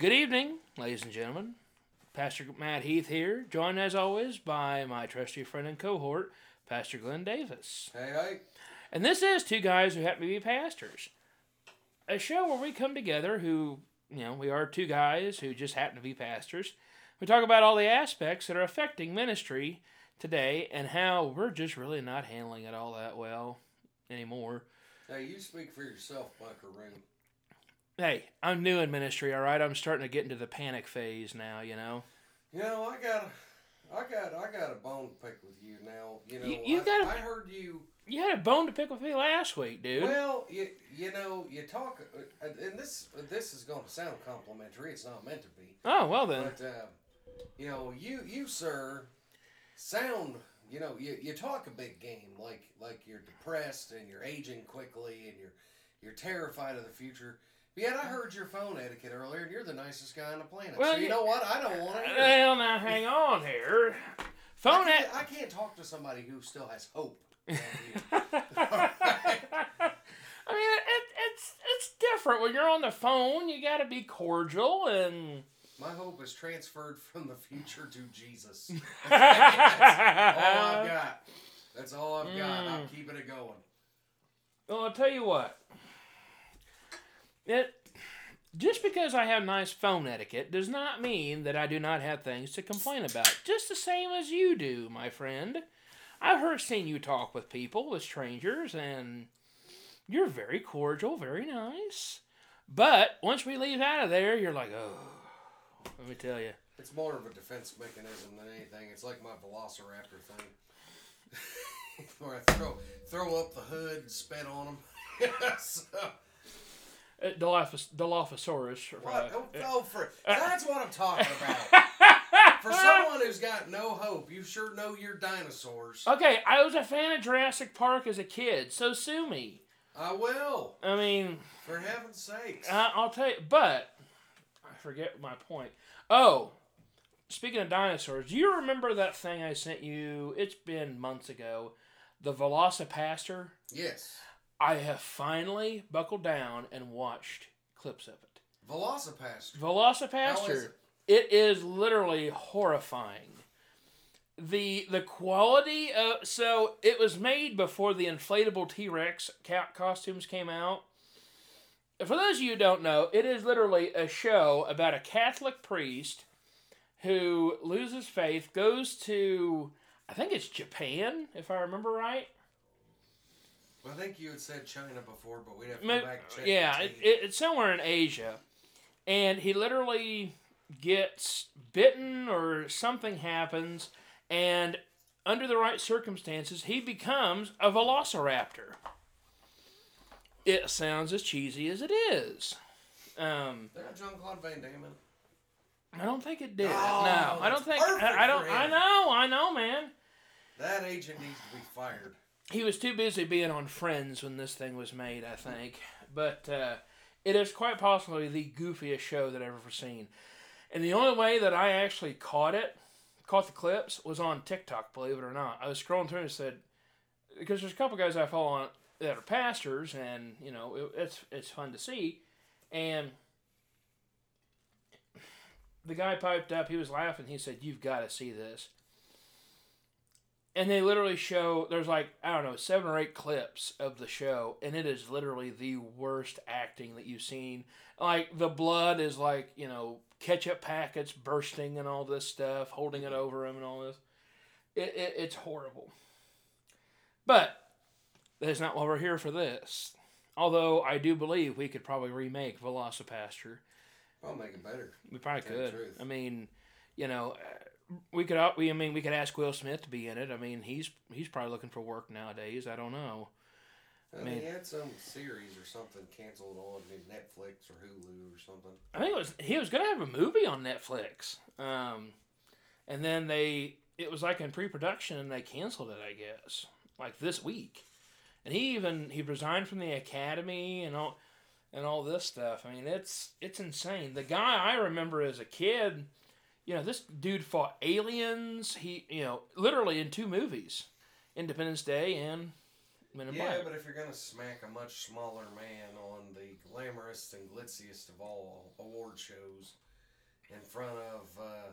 Good evening, ladies and gentlemen. Pastor Matt Heath here, joined as always by my trusty friend and cohort, Pastor Glenn Davis. Hey, hey. And this is Two Guys Who Happen to Be Pastors, a show where we come together who, you know, we are two guys who just happen to be pastors. We talk about all the aspects that are affecting ministry today and how we're just really not handling it all that well anymore. Hey, you speak for yourself, Buckaroo. Hey, I'm new in ministry, all right? I'm starting to get into the panic phase now, you know? You know, I got, a, I got, I got a bone to pick with you now. You know, You- you I, gotta- I heard you. You had a bone to pick with me last week, dude. Well, you, you know, you talk, uh, and this, this is going to sound complimentary. It's not meant to be, oh, well then. but uh, you know, you, you, sir, sound. You know, you, you talk a big game, like like you're depressed and you're aging quickly and you're you're terrified of the future. Yet I heard your phone etiquette earlier, and you're the nicest guy on the planet. Well, so you know what? I don't want to hear. it. Well, now hang on here. Phone I can't, I can't talk to somebody who still has hope. I mean, it, it's it's different when you're on the phone. You got to be cordial and. My hope is transferred from the future to Jesus. That's all I've got. That's all I've got. I'm Mm. keeping it going. Well, I'll tell you what. It just because I have nice phone etiquette does not mean that I do not have things to complain about. Just the same as you do, my friend. I've heard seen you talk with people, with strangers, and you're very cordial, very nice. But once we leave out of there, you're like, oh, let me tell you. It's more of a defense mechanism than anything. It's like my Velociraptor thing. Where I throw throw up the hood and spit on them. so, Uh, Dilophosaurus. Dilophosaurus. Oh, uh, oh, for, that's what I'm talking about. For someone who's got no hope, you sure know your dinosaurs. Okay, I was a fan of Jurassic Park as a kid, so sue me. I will. I mean, For heaven's sakes. I- I'll tell you, but I forget my point. Oh, speaking of dinosaurs, do you remember that thing I sent you? It's been months ago. The VelociPastor. yes. I have finally buckled down and watched clips of it. VelociPastor. VelociPastor. Is it? It is literally horrifying. The the quality of so it was made before the inflatable T Rex costumes came out. For those of you who don't know, it is literally a show about a Catholic priest who loses faith, goes to I think it's Japan, if I remember right. I think you had said China before, but we'd have to go back and check. yeah, it, it, it's somewhere in Asia, and he literally gets bitten or something happens, and under the right circumstances, he becomes a velociraptor. It sounds as cheesy as it is. Um, got Jean-Claude Van Damme. I don't think it did. Oh, no, I don't think. I, I don't. I know. I know, man. That agent needs to be fired. He was too busy being on Friends when this thing was made, I think. But uh, it is quite possibly the goofiest show that I've ever seen. And the only way that I actually caught it, caught the clips, was on TikTok, believe it or not. I was scrolling through and said, because there's a couple guys I follow on that are pastors, and, you know, it, it's, it's fun to see. And the guy piped up, he was laughing, he said, You've got to see this and they literally show there's like I don't know seven or eight clips of the show, and it is literally the worst acting that you've seen. Like the blood is like you know ketchup packets bursting and all this stuff, holding it over him and all this. It, it it's horrible. But that's not why we're here for this. Although I do believe we could probably remake VelociPastor. I'll make it better. We probably Tell you the could. truth. I mean, you know, we could. We I mean, we could ask Will Smith to be in it. I mean, he's he's probably looking for work nowadays. I don't know. I mean- mean, he had some series or something canceled on Netflix or Hulu or something. I think it was he was gonna have a movie on Netflix. Um, and then they it was like in pre-production and they canceled it. I guess like this week. And he even he resigned from the academy and all and all this stuff. I mean, it's it's insane. The guy I remember as a kid, you know, this dude fought aliens. He, you know, literally in two movies, Independence Day and Men in Yeah, Black. but if you're gonna smack a much smaller man on the glamorous and glitziest of all award shows, in front of uh,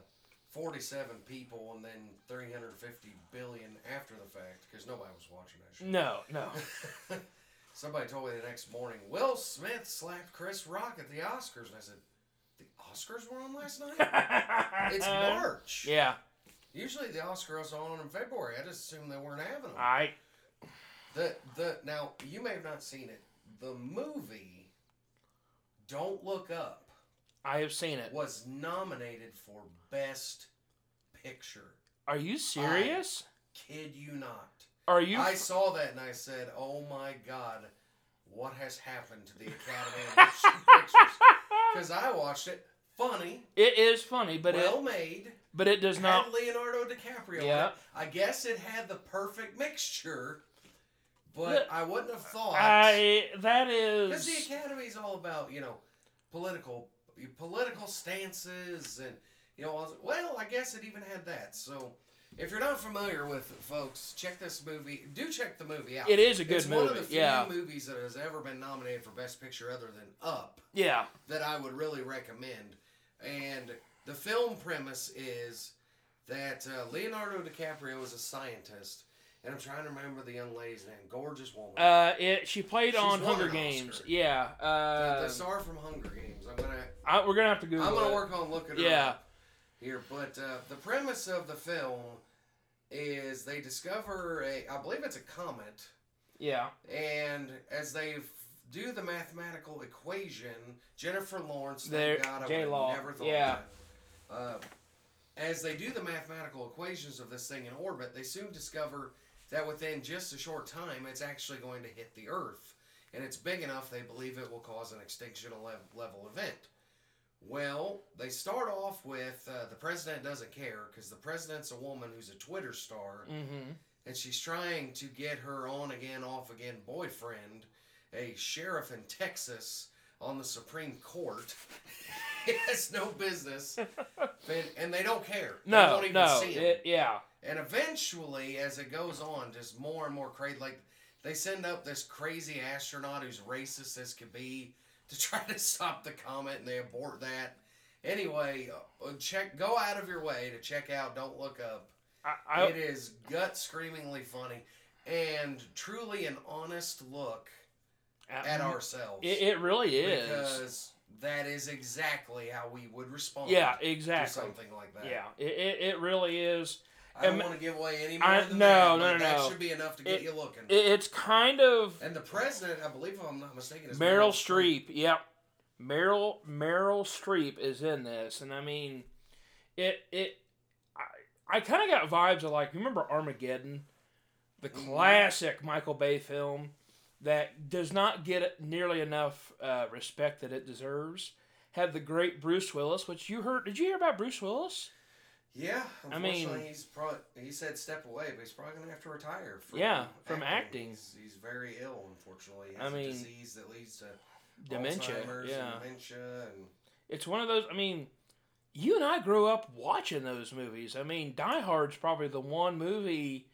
47 people and then 350 billion after the fact because nobody was watching that shit. No, no. Somebody told me the next morning, Will Smith slapped Chris Rock at the Oscars. And I said, Oscars were on last night? it's March. Yeah. Usually the Oscars are on in February. I just assumed they weren't having them. I The the now you may have not seen it. The movie Don't Look Up I have seen it. was nominated for Best Picture. Are you serious? Kid you not. Are you? I saw that and I said, "Oh my God, what has happened to the Academy of Motion Pictures?" Because I watched it. Funny, it is funny, but well it made. but it does not. Leonardo DiCaprio. Yeah. it. I guess it had the perfect mixture, but Look, I wouldn't have thought. I that Because the is. Academy's all about you know political political stances and you know well I guess it even had that. So if you're not familiar with it, folks, check this movie. Do check the movie out. It is a good it's movie. It's one of the few yeah. movies that has ever been nominated for Best Picture other than Up Yeah. that I would really recommend. And the film premise is that uh, Leonardo DiCaprio is a scientist, and I'm trying to remember the young lady's name. Gorgeous woman. Uh, it. She played She's on Hunger Games. Oscar. Yeah. the, Uh, the star from Hunger Games. I'm gonna I, we're gonna have to Google I'm gonna it. work on looking her Yeah. up here. But uh, the premise of the film is they discover a I believe it's a comet, Yeah. and as they f- do the mathematical equation, Jennifer Lawrence, There- thank God, I would J-Law, have never thought yeah. of that. Uh, as they do the mathematical equations of this thing in orbit, they soon discover that within just a short time, it's actually going to hit the Earth. And it's big enough they believe it will cause an extinction level event. Well, they start off with uh, the president doesn't care because the president's a woman who's a Twitter star Mm-hmm. and she's trying to get her on again, off again boyfriend, a sheriff in Texas on the Supreme Court. has no business, and, and they don't care. they No. don't even No. see him. It, yeah. And eventually, as it goes on, just more and more crazy. Like they send up this crazy astronaut who's racist as could be to try to stop the comet, and they abort that. Anyway, uh, check. Go out of your way to check out. Don't look up. I. I It is gut screamingly funny and truly an honest look at ourselves. It, it really is. Because that is exactly how we would respond Yeah. to Exactly. something like that. Yeah. It, it, it really is. I don't want to give away any more I- than no, that. no, no, That no. should be enough to get It- you looking. It, it's kind of and the president, I believe, if I'm not mistaken, is Meryl Streep. Yep. Meryl Meryl Streep is in this, and I mean, it it. I, I kind of got vibes of like you remember Armageddon, the Mhm. classic Michael Bay film that does not get nearly enough uh, respect that it deserves. Had the great Bruce Willis, which you heard. Did you hear about Bruce Willis? Yeah, I mean- he's probably he said step away, but he's probably gonna have to retire. From Yeah, from acting. He's, he's very ill, unfortunately. I mean, disease that leads to Dementia. Alzheimer's Yeah. and dementia, and it's one of those. I mean, you and I grew up watching those movies. I mean, Die Hard's probably the one movie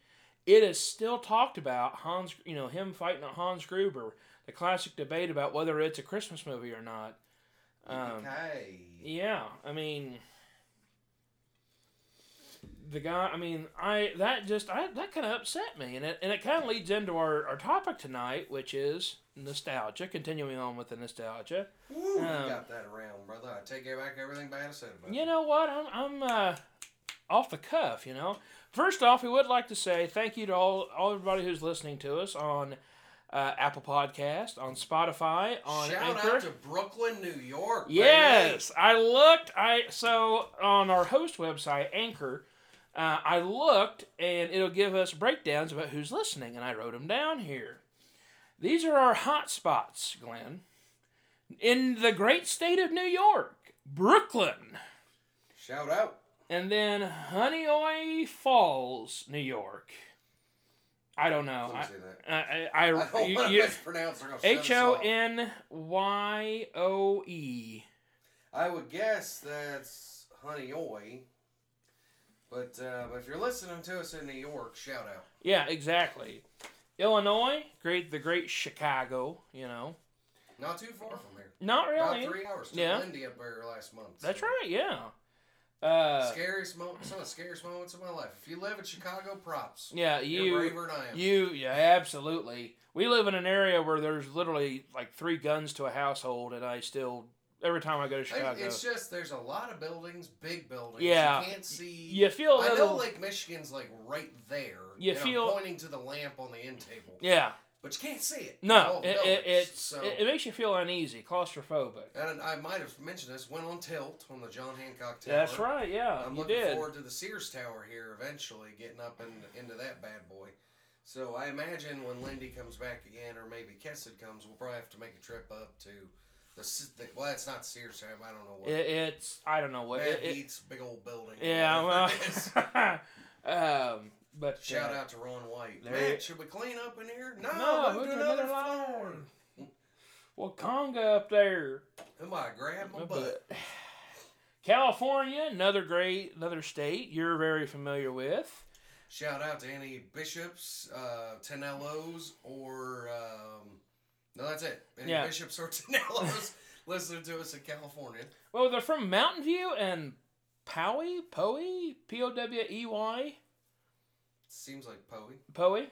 it is still talked about. Hans, you know, him fighting Hans Gruber, the classic debate about whether it's a Christmas movie or not. Um, okay. yeah, I mean, the guy. I mean, I that just I that kind of upset me, and it and it kind of leads into our our topic tonight, which is nostalgia. Continuing on with the nostalgia. Woo, you Um, got that around, brother. I take back everything bad I said about You know what? I'm I'm uh, off the cuff. You know. First off, we would like to say thank you to all all everybody who's listening to us on uh, Apple Podcast, on Spotify, on Shout Anchor. out to Brooklyn, New York. baby. Yes, I looked. I so on our host website, Anchor. Uh, I looked, and it'll give us breakdowns about who's listening, and I wrote them down here. These are our hot spots, Glenn. In the great state of New York, Brooklyn, Shout out. And then Honeoye Falls, New York. I don't know. I. I, I, I don't I want to you- mispronounce. They're gonna shut H O. N Y O E. I would guess that's Honey Oi. But, uh, but if you're listening to us in New York, shout out. Yeah, exactly. Illinois, great, the great Chicago. You know. Not too far from here. Not really. About three hours. Took Yeah. There last month. That's so. right. Yeah. Uh, scariest moment, some of the scariest moments of my life. If you live in Chicago, props. yeah. You're You. braver than I am. You. Yeah. Absolutely. We live in an area where there's literally like three guns to a household, and I still every time I go to Chicago, It's just there's a lot of buildings, big buildings. Yeah. You can't see. you feel a I know. Lake Michigan's like right there. You and I'm feel- pointing to the lamp on the end table, yeah. But you can't see it. No. It, it, it's so. it, it makes you feel uneasy, claustrophobic. and I might have mentioned this. Went on tilt on the John Hancock Tower. That's right. Yeah. I'm looking did. forward to the Sears Tower here eventually, getting up in, into that bad boy. So I imagine when Lindy comes back again, or maybe Kessid comes, we'll probably have to make a trip up to the, the well, it's not Sears Tower. I don't know what. It, it's I don't know what. Bad It, it, big old building. yeah. whatever it is. Well. um. But Shout uh, out to Ron White. There Man, should we clean up in here? No, No, move to another another floor. Well, Conga up there. Somebody grab my My butt. butt. California, another great, another state you're very familiar with. Shout out to any bishops, uh, Tenellos, or um, no, that's it. Any Yeah. bishops or Tenellos listening to us in California. Well, they're from Mountain View and Poway, Poway, P O W E Y, Seems like Poe. Poway.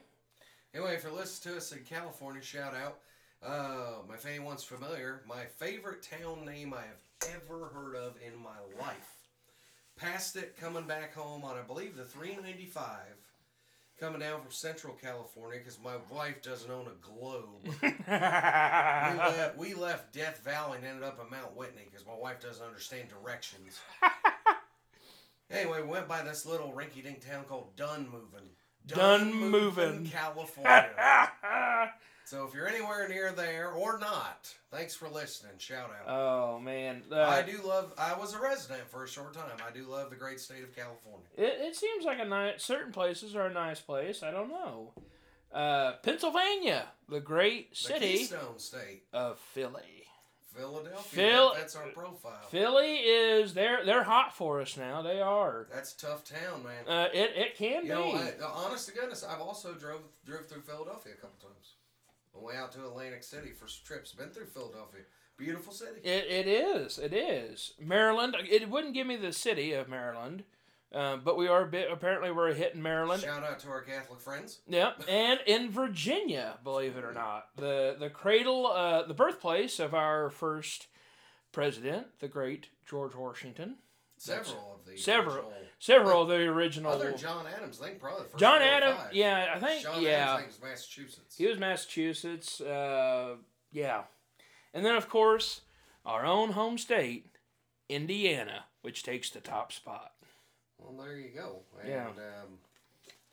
Anyway, if you're listening to us in California, shout out. Uh, my if anyone's familiar, my favorite town name I have ever heard of in my life. Passed it coming back home on, I believe, the 395, coming down from Central California because my wife doesn't own a globe. we, left, we left Death Valley and ended up in Mount Whitney because my wife doesn't understand directions. anyway, we went by this little rinky-dink town called Dunmovin. Dun Dunmovin. California. so if you're anywhere near there or not, thanks for listening. Shout out. oh man, uh, I do love. I was a resident for a short time. I do love the great state of California. It, it seems like a nice. Certain places are a nice place. I don't know. Uh, Pennsylvania, the great The city Keystone State, of Philly. Philadelphia. Phil- that's our profile. Philly is they're they're hot for us now. They are. That's a tough town, man. Uh, it it can You be. know, I, uh, honest to goodness, I've also drove drove through Philadelphia a couple times. On the way out to Atlantic City for trips. Been through Philadelphia. Beautiful city. It, it is. It is. Maryland. It wouldn't give me the city of Maryland, uh, but we are a bit. Apparently, we're a hit in Maryland. Shout out to our Catholic friends. Yep, and in Virginia, believe it or not, the the cradle, uh, the birthplace of our first president, the great George Washington. Several of the Several. original- Several of the original. Other John Adams, I think probably the first John Adams. Yeah, I think. John yeah, Adams, was Massachusetts. he was Massachusetts. Uh, yeah, and then of course our own home state, Indiana, which takes the top spot. Well, there you go. And, Yeah. Um,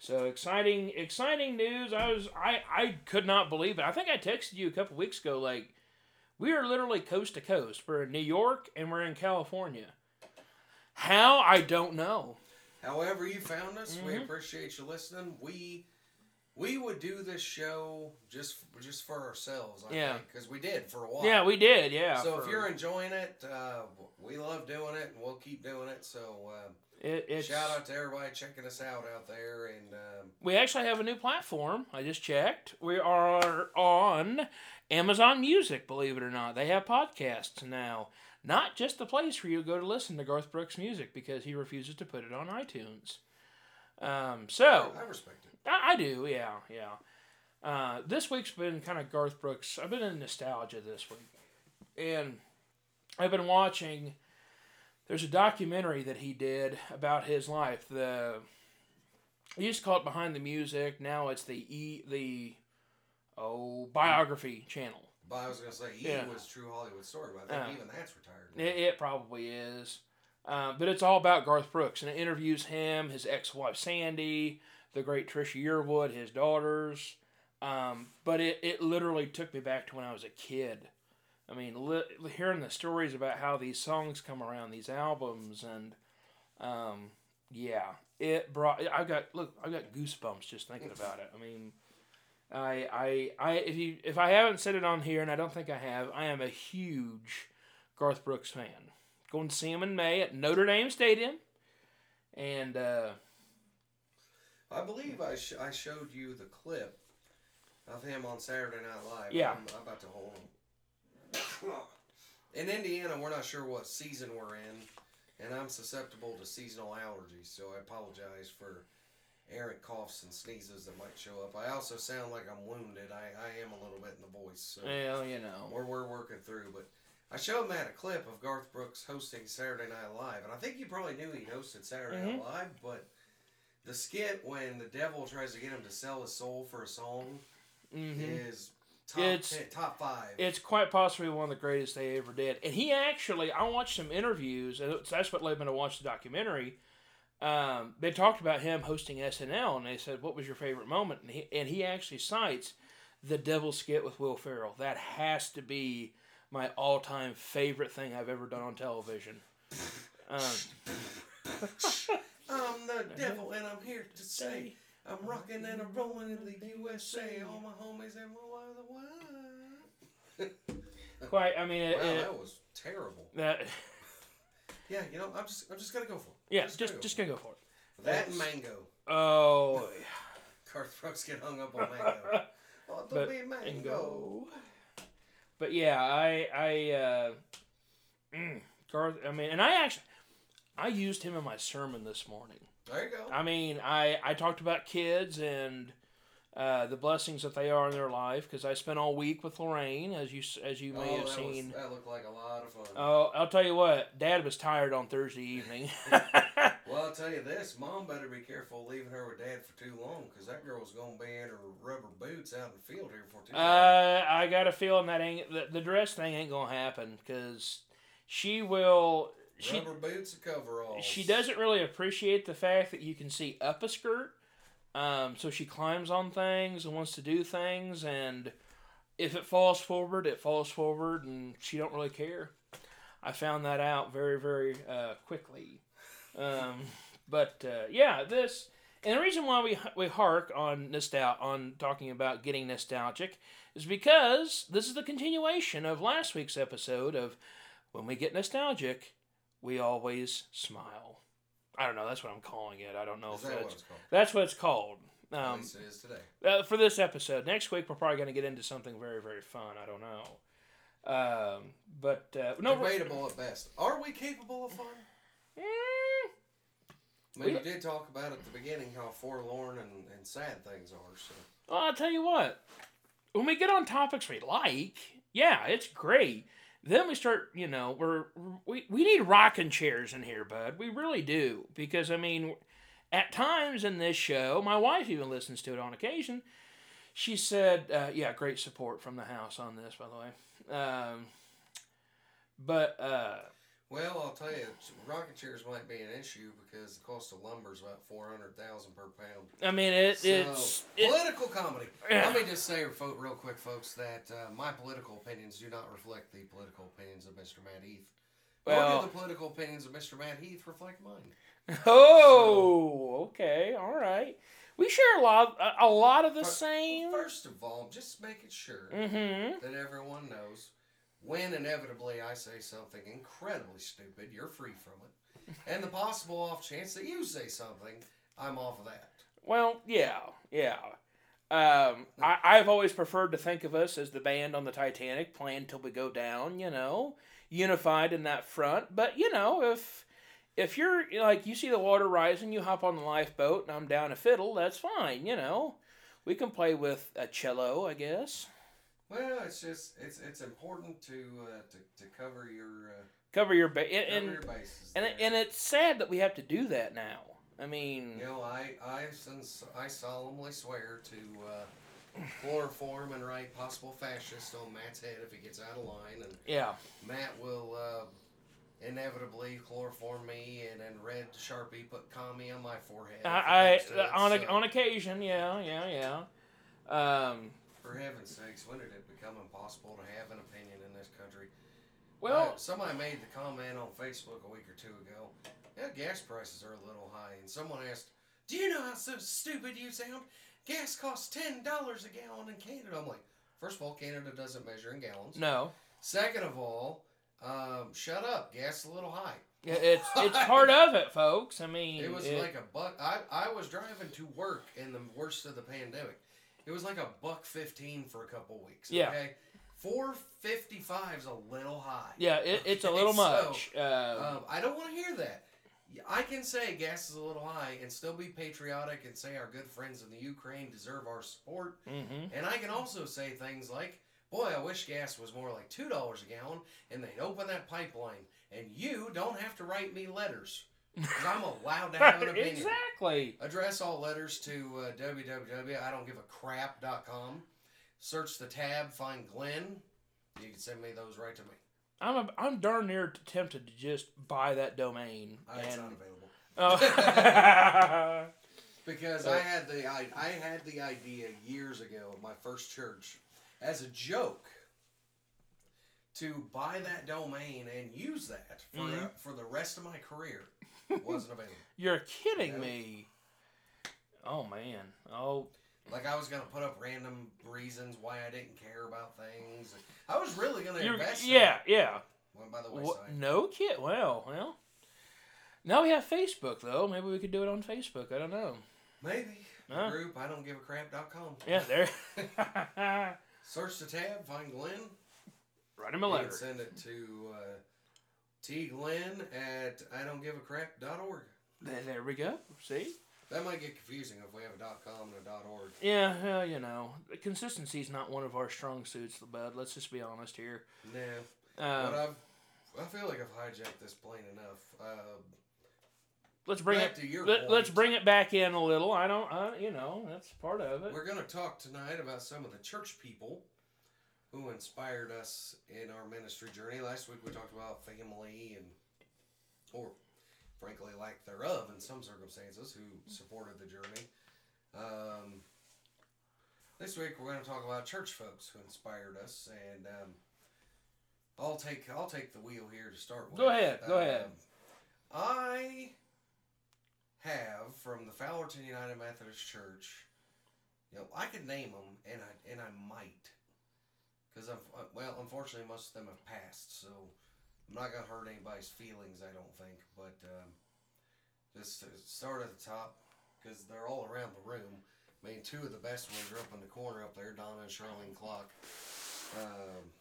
So exciting, exciting news! I was, I, I could not believe it. I think I texted you a couple weeks ago. Like, we are literally coast to coast. We're in New York and we're in California. How I don't know. however you found us, we Mhm. appreciate you listening. We we would do this show just just for ourselves, I Yeah. because we did for a while. Yeah, we did. Yeah. so if you're enjoying it, uh, we love doing it, and we'll keep doing it. So uh, it, it's, shout out to everybody checking us out out there, and um, we actually have a new platform. I just checked. We are on Amazon Music. Believe it or not, they have podcasts now. Not just the place for you to go to listen to Garth Brooks music because he refuses to put it on iTunes. Um, so I respect it. I, I do, yeah, yeah. Uh, this week's been kind of Garth Brooks. I've been in nostalgia this week, and I've been watching. There's a documentary that he did about his life. The he used to call it Behind the Music. Now it's the e the oh biography channel. But I was gonna say, E Yeah. was True Hollywood Story, but I think Yeah. even that's retired. now. It, it probably is. Uh, but it's all about Garth Brooks, and it interviews him, his ex-wife Sandy, the great Trisha Yearwood, his daughters. Um, but it, it literally took me back to when I was a kid. I mean, li- hearing the stories about how these songs come around, these albums, and um, yeah, it brought. I got look, I got goosebumps just thinking about it. I mean, I, I, I, if you, if I haven't said it on here, and I don't think I have, I am a huge Garth Brooks fan. Going to see him in May at Notre Dame Stadium, and uh, I believe I, sh- I showed you the clip of him on Saturday Night Live. Yeah. I'm, I'm about to hold him. in Indiana, we're not sure what season we're in, and I'm susceptible to seasonal allergies, so I apologize for errant coughs and sneezes that might show up. I also sound like I'm wounded. I, I am a little bit in the voice, so Well, you know. we're, we're working through. But I showed Matt a clip of Garth Brooks hosting Saturday Night Live, and I think you probably knew he hosted Saturday Night mm-hmm. Live, but the skit when the devil tries to get him to sell his soul for a song hmm is top It's- 10, top five. It's quite possibly one of the greatest they ever did. And he actually, I watched some interviews, and that's what led me to watch the documentary. Um, they talked about him hosting SNL, and they said, "What was your favorite moment?" And he, and he actually cites the Devil skit with Will Ferrell. That has to be my all-time favorite thing I've ever done on television. Um, I'm the devil, and I'm here to say I'm rocking and I'm rolling in the USA. All my homies and my wife, the quite, I mean, it, Wow, it- that was terrible. that, Yeah, you know, I'm just, I'm just gonna go for it. yeah, Just just gonna go just for gonna go for it. it. that and mango. Oh, Garth Brooks get hung up on mango. Oh, but don't be mango. But yeah, I I uh, mm, Garth. I mean, and I actually I used him in my sermon this morning. There you go. I mean, I I talked about kids and uh, the blessings that they are in their life because I spent all week with Lorraine, as you as you may oh, have seen. was, that looked like a lot of fun. Oh, I'll tell you what, Dad was tired on Thursday evening. Well, I'll tell you this, Mom better be careful leaving her with Dad for too long, because that girl's gonna be in her rubber boots out in the field here for too long. Uh, I got a feeling that ain't the, the dress thing ain't gonna happen because she will. She rubber boots and coveralls. she doesn't really appreciate the fact that you can see up a skirt. Um, so she climbs on things and wants to do things, and if it falls forward, it falls forward, and she don't really care. I found that out very very uh, quickly. Um, but uh, yeah, this and the reason why we we hark on nostal on talking about getting nostalgic is because this is the continuation of last week's episode of when we get nostalgic, we always smile. I don't know. That's what I'm calling it. I don't know Is if that what that's it's called? that's what it's called. At Um, least it is today. uh, for this episode. Next week, we're probably going to get into something very, very fun. I don't know. Um, but uh, no, Debatable at best. Are we capable of fun? Mm, I mean, We- you did talk about at the beginning how forlorn and, and sad things are. So well, I'll tell you what. When we get on topics we like, yeah, it's great. Then we start, you know, we're we, we need rocking chairs in here, bud. We really do because I mean, at times in this show, my wife even listens to it on occasion. She said, uh, "Yeah, great support from the house on this, by the way." Um, but uh, Well, I'll tell you, rocking chairs might be an issue because the cost of lumber is about four hundred thousand per pound. I mean, it, So, it's it, political comedy. Yeah. Let me just say, real quick, folks, that uh, my political opinions do not reflect the political opinions of Mr. Matt Heath. Nor Well- do the political opinions of Mr. Matt Heath reflect mine. oh, okay, all right. We share a lot, a, a lot of the Fir- same. First of all, just making sure Mm-hmm. that everyone knows when inevitably I say something incredibly stupid, you're free from it. And the possible off chance that you say something, I'm off of that. Well, yeah, yeah. Um, I, I've always preferred to think of us as the band on the Titanic, playing till we go down. You know, unified in that front. But you know, if if you're like you see the water rising, you hop on the lifeboat, and I'm down a fiddle. That's fine. You know, we can play with a cello, I guess. Well, it's just it's it's important to uh, to, to cover your uh, Cover your ba- cover and your bases. and, there. and it's sad that we have to do that now. I mean, You know, I I since I solemnly swear to uh, chloroform and write possible fascist on Matt's head if he gets out of line, and yeah. Matt will uh, inevitably chloroform me and then red sharpie put commie on my forehead. I, I on a, So, on occasion, yeah, yeah, yeah. Um, for heaven's sakes, when did it become impossible to have an opinion in this country? well, Uh, somebody made the comment on Facebook a week or two ago. Yeah, gas prices are a little high, and someone asked, "Do you know how so stupid you sound? Gas costs ten dollars a gallon in Canada." I'm like, first of all, Canada doesn't measure in gallons. no, Second of all, um, shut up. Gas is a little high. It's it's part of it, folks. I mean, It was it- like a buck. I, I was driving to work in the worst of the pandemic. It was like a buck fifteen for a couple weeks. Yeah. Okay, Four fifty five is a little high. Yeah, it, it's a little So, much. Uh, Um, I don't want to hear that. I can say gas is a little high and still be patriotic and say our good friends in the Ukraine deserve our support. hmm And I can also say things like, boy, I wish gas was more like $2 a gallon and they'd open that pipeline. And you don't have to write me letters because I'm allowed to have an opinion. exactly. Address all letters to uh, www.idon'tgivacrap.com. Search the tab, find Glenn. You can send me those right to me. I'm a, I'm darn near tempted to just buy that domain. Uh, it's not available. oh. Because I had the I, I had the idea years ago at my first church as a joke to buy that domain and use that for Mhm. for the rest of my career. Wasn't available. You're kidding me. Oh man. Oh Like I was gonna put up random reasons why I didn't care about things. I was really gonna you're, invest. yeah, it. yeah. Went by the wayside. no kid. Well, well. Now we have Facebook though. Maybe we could do it on Facebook. I don't know. Maybe. Huh? group I don't give a crap.com. Yeah, there. Search the tab, find Glenn. Write him a letter. send it to uh, tglenn at I don't give a crap crap.org. There, there we go. See? That might get confusing if we have a dot .com and a dot .org. Yeah, well, you know, consistency is not one of our strong suits, bud. Let's just be honest here. Yeah, Um, but I've I feel like I've hijacked this plane enough. Uh, let's bring back it. to your Let, let's bring it back in a little. I don't. Uh, you know, that's part of it. We're going to talk tonight about some of the church people who inspired us in our ministry journey. Last week we talked about family and, or frankly, lack thereof in some circumstances, who supported the journey. Um, this week we're going to talk about church folks who inspired us, and um, I'll take I'll take the wheel here to start with. Go ahead, go ahead. Um, I have from the Fowlerton United Methodist Church. You know, I could name them, and I and I might, because I've uh, well, unfortunately, most of them have passed, so I'm not gonna hurt anybody's feelings. I don't think, but um, just to start at the top, because they're all around the room. I mean, two of the best ones are up in the corner up there, Donna and Charlene Clock. Um,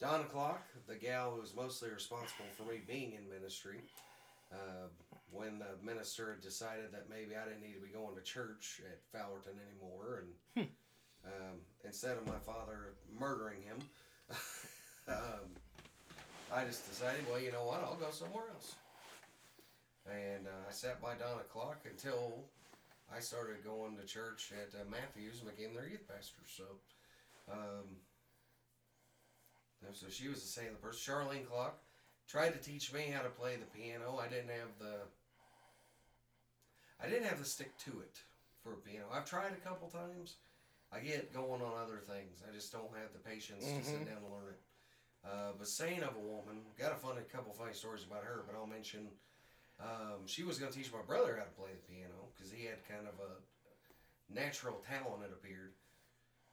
Donna Clock, the gal who was mostly responsible for me being in ministry. Uh, when the minister decided that maybe I didn't need to be going to church at Fowlerton anymore, and um, instead of my father murdering him, um, I just decided, well, you know what, I'll go somewhere else. And uh, I sat by Donna Clock until I started going to church at uh, Matthews and became their youth pastor. So, um, so she was the same person. Charlene Clock tried to teach me how to play the piano. I didn't have the I didn't have the stick to it for a piano. I've tried a couple times. I get going on other things. I just don't have the patience to sit Mhm. down and learn it. Uh, but saying of a woman, got a funny couple funny stories about her, but I'll mention um, she was going to teach my brother how to play the piano because he had kind of a natural talent, it appeared.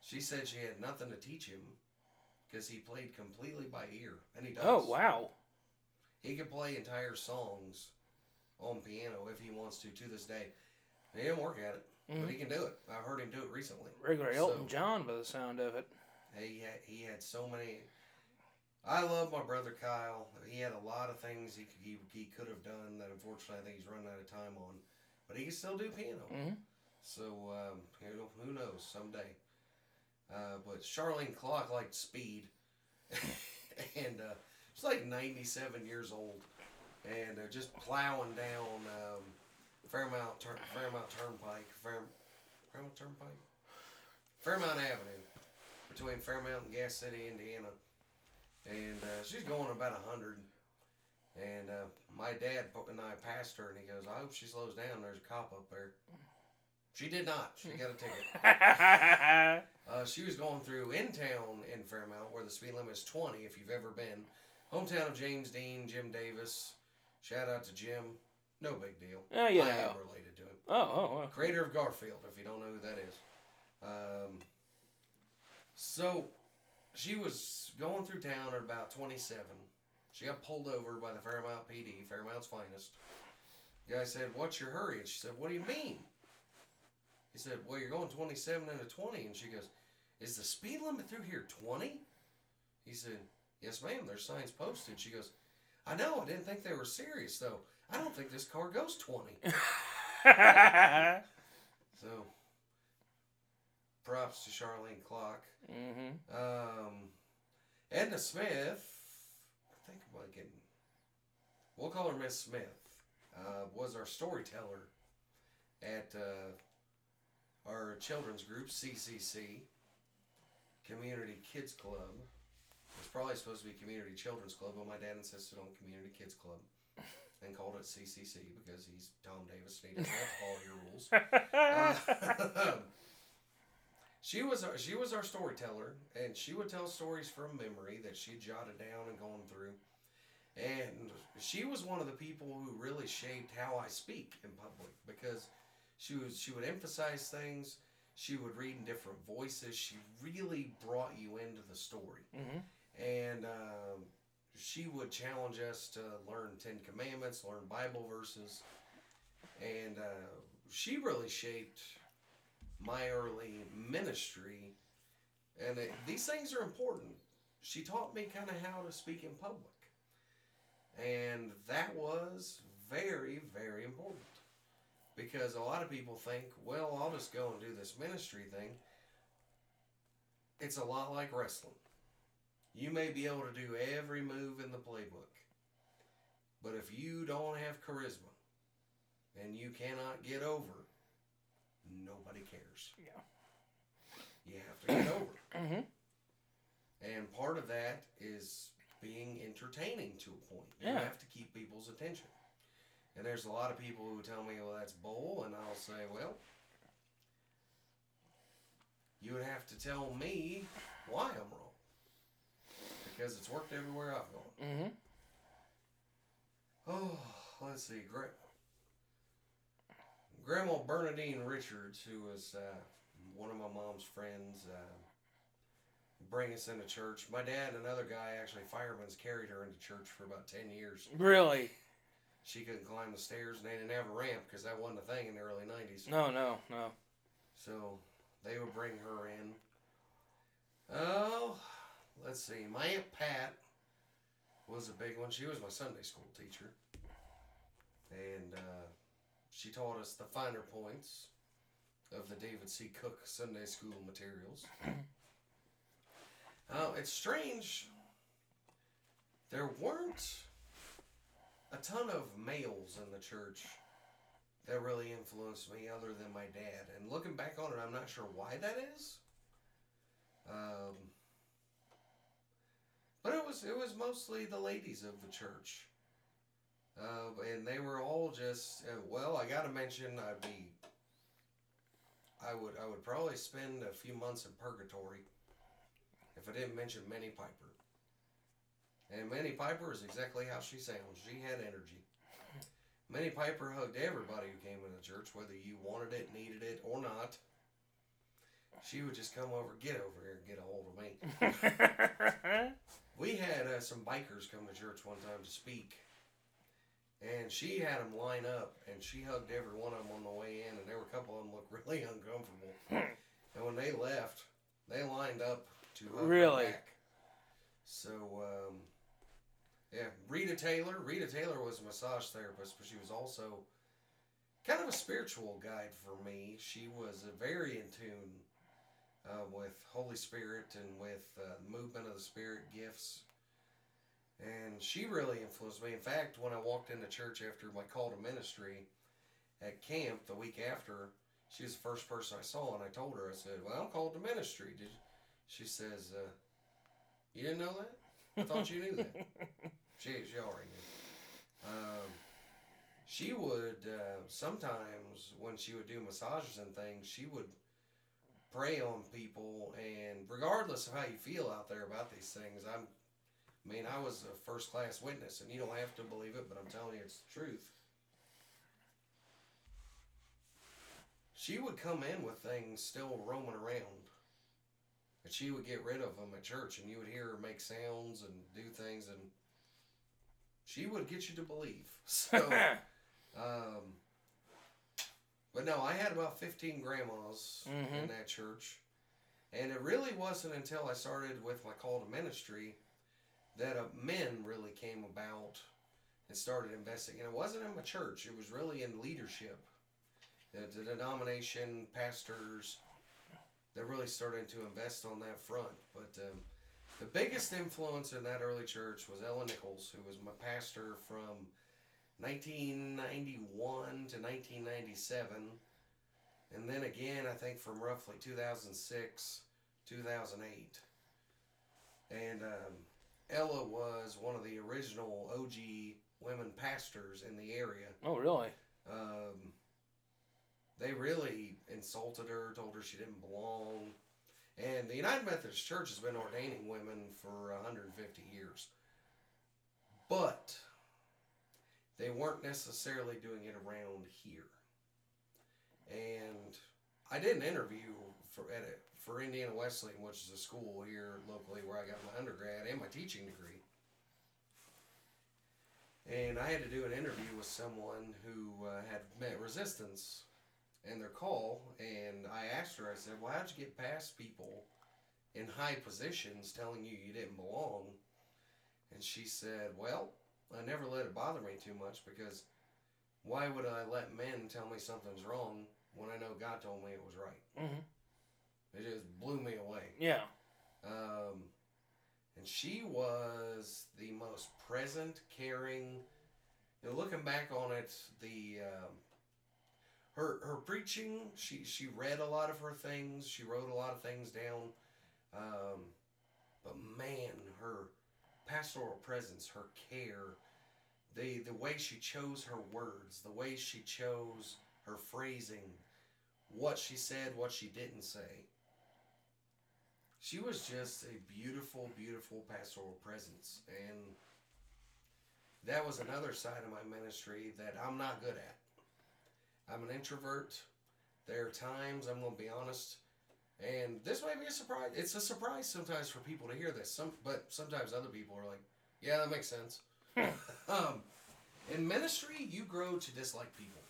She said she had nothing to teach him because he played completely by ear, and he does. oh wow. He can play entire songs on piano if he wants to to this day. He didn't work at it, but Mhm. he can do it. I've heard him do it recently. Regular Elton So- John by the sound of it. He had, he had so many. I love my brother Kyle. He had a lot of things he, he, he could have done that unfortunately I think he's running out of time on. But he can still do piano. hmm So um, you know, who knows someday. Uh, but Charlene Clock liked speed, and uh, she's like 97 years old, and uh, just plowing down um, Fairmount Fairmount Turnpike, Fair, Fairmount Turnpike, Fairmount Avenue, between Fairmount and Gas City, Indiana, and uh, she's going about a hundred. And uh, my dad and I passed her, and he goes, "I hope she slows down. There's a cop up there." She did not. She got a ticket. Uh, she was going through in town in Fairmount, where the speed limit is 20 if you've ever been. Hometown of James Dean, Jim Davis. Shout out to Jim. No big deal. oh yeah. I am related to him. Oh oh. oh. Creator of Garfield, if you don't know who that is. Um, so she was going through town at about 27. She got pulled over by the Fairmount PD, Fairmount's finest. The guy said, What's your hurry? And she said, What do you mean? He said, Well, you're going 27 into 20. And she goes, Is the speed limit through here 20? He said, Yes, ma'am, there's signs posted. She goes, I know, I didn't think they were serious, though. I don't think this car goes 20. So, props to Charlene Clock. mm-hmm. Um, Edna Smith, I think I'm getting, we'll call her Miss Smith, uh, was our storyteller at uh, our children's group, CCC, Community Kids Club. It's probably supposed to be Community Children's Club, but my dad insisted on Community Kids Club and called it CCC because he's Tom Davis and he doesn't have to follow your rules. Uh, she was our, she was our storyteller, and she would tell stories from memory that she jotted down and gone through. And she was one of the people who really shaped how I speak in public because she was she would emphasize things. She would read in different voices. She really brought you into the story, mm-hmm. and um, she would challenge us to learn Ten Commandments, learn Bible verses, and uh, she really shaped my early ministry. And it, these things are important. She taught me kind of how to speak in public. And that was very, very important. Because a lot of people think, well, I'll just go and do this ministry thing. It's a lot like wrestling. You may be able to do every move in the playbook. But if you don't have charisma and you cannot get over, nobody cares. Yeah. You have to get over. Mm-hmm. And part of that is being entertaining to a point. You Yeah. have to keep people's attention. And there's a lot of people who tell me, well, that's bull. And I'll say, well, you would have to tell me why I'm wrong. Because it's worked everywhere I've gone. Mm-hmm. Oh, let's see. Gra- Grandma Bernadine Richards, who was uh, one of my mom's friends, uh, bring us into church. My dad and another guy, actually firemen's, carried her into church for about 10 years. Really? She couldn't climb the stairs, and they didn't have a ramp because that wasn't a thing in the early 90s. No, no, no. So they would bring her in. Oh, let's see. My Aunt Pat was a big one. She was my Sunday school teacher. And uh, she taught us the finer points of the David C. Cook Sunday school materials. Oh, it's strange. There weren't a ton of males in the church that really influenced me other than my dad. And looking back on it, I'm not sure why that is. Um, but it was it was mostly the ladies of the church. Uh, and they were all just uh, well. I got to mention, I'd be. I would I would probably spend a few months in purgatory if I didn't mention Minnie Piper. And Minnie Piper is exactly how she sounds. She had energy. Minnie Piper hugged everybody who came into the church, whether you wanted it, needed it, or not. She would just come over, get over here, and get a hold of me. We had uh, some bikers come to church one time to speak, and she had them line up, and she hugged every one of them on the way in, and there were a couple of them looked really uncomfortable. and when they left, they lined up to hug her Really? back. So, um, yeah, Rita Taylor. Rita Taylor was a massage therapist, but she was also kind of a spiritual guide for me. She was very in tune uh, with Holy Spirit and with uh, movement of the Spirit gifts. And she really influenced me. In fact, when I walked into church after my call to ministry at camp the week after, she was the first person I saw, and I told her, I said, "Well, I'm called to ministry." Did? She says, uh, "You didn't know that? I thought you knew that." she she already knew. Um, she would uh, sometimes when she would do massages and things, she would prey on people, and regardless of how you feel out there about these things, I'm. I mean, I was a first class witness, and you don't have to believe it, but I'm telling you it's the truth. She would come in with things still roaming around. And she would get rid of them at church, and you would hear her make sounds and do things, and she would get you to believe. So, um, but no, I had about 15 grandmas in Mhm. that church. And it really wasn't until I started with my call to ministry that uh, men really came about and started investing. And it wasn't in my church, it was really in leadership. The, the denomination, pastors, that really started to invest on that front. But um, the biggest influence in that early church was Ella Nichols, who was my pastor from 1991 to 1997. And then again, I think from roughly 2006, 2008. And um, Ella was one of the original OG women pastors in the area. Oh, really? Um, they really insulted her, told her she didn't belong. And the United Methodist Church has been ordaining women for 150 years. But they weren't necessarily doing it around here. And I did an interview for at it for Indiana Wesleyan, which is a school here locally where I got my undergrad and my teaching degree. And I had to do an interview with someone who uh, had met resistance in their call, and I asked her, I said, Well, how'd you get past people in high positions telling you you didn't belong? And she said, Well, I never let it bother me too much because why would I let men tell me something's wrong when I know God told me it was right? Mm-hmm. It just blew me away. Yeah. Um, and she was the most present, caring. You know, looking back on it, the um, her her preaching, she she read a lot of her things. She wrote a lot of things down. Um, but man, her pastoral presence, her care, the the way she chose her words, the way she chose her phrasing, what she said, what she didn't say. She was just a beautiful, beautiful pastoral presence, and that was another side of my ministry that I'm not good at. I'm an introvert. There are times I'm going to be honest, and this may be a surprise. It's a surprise sometimes for people to hear this. Some, but sometimes other people are like, "Yeah, that makes sense." um, in ministry, you grow to dislike people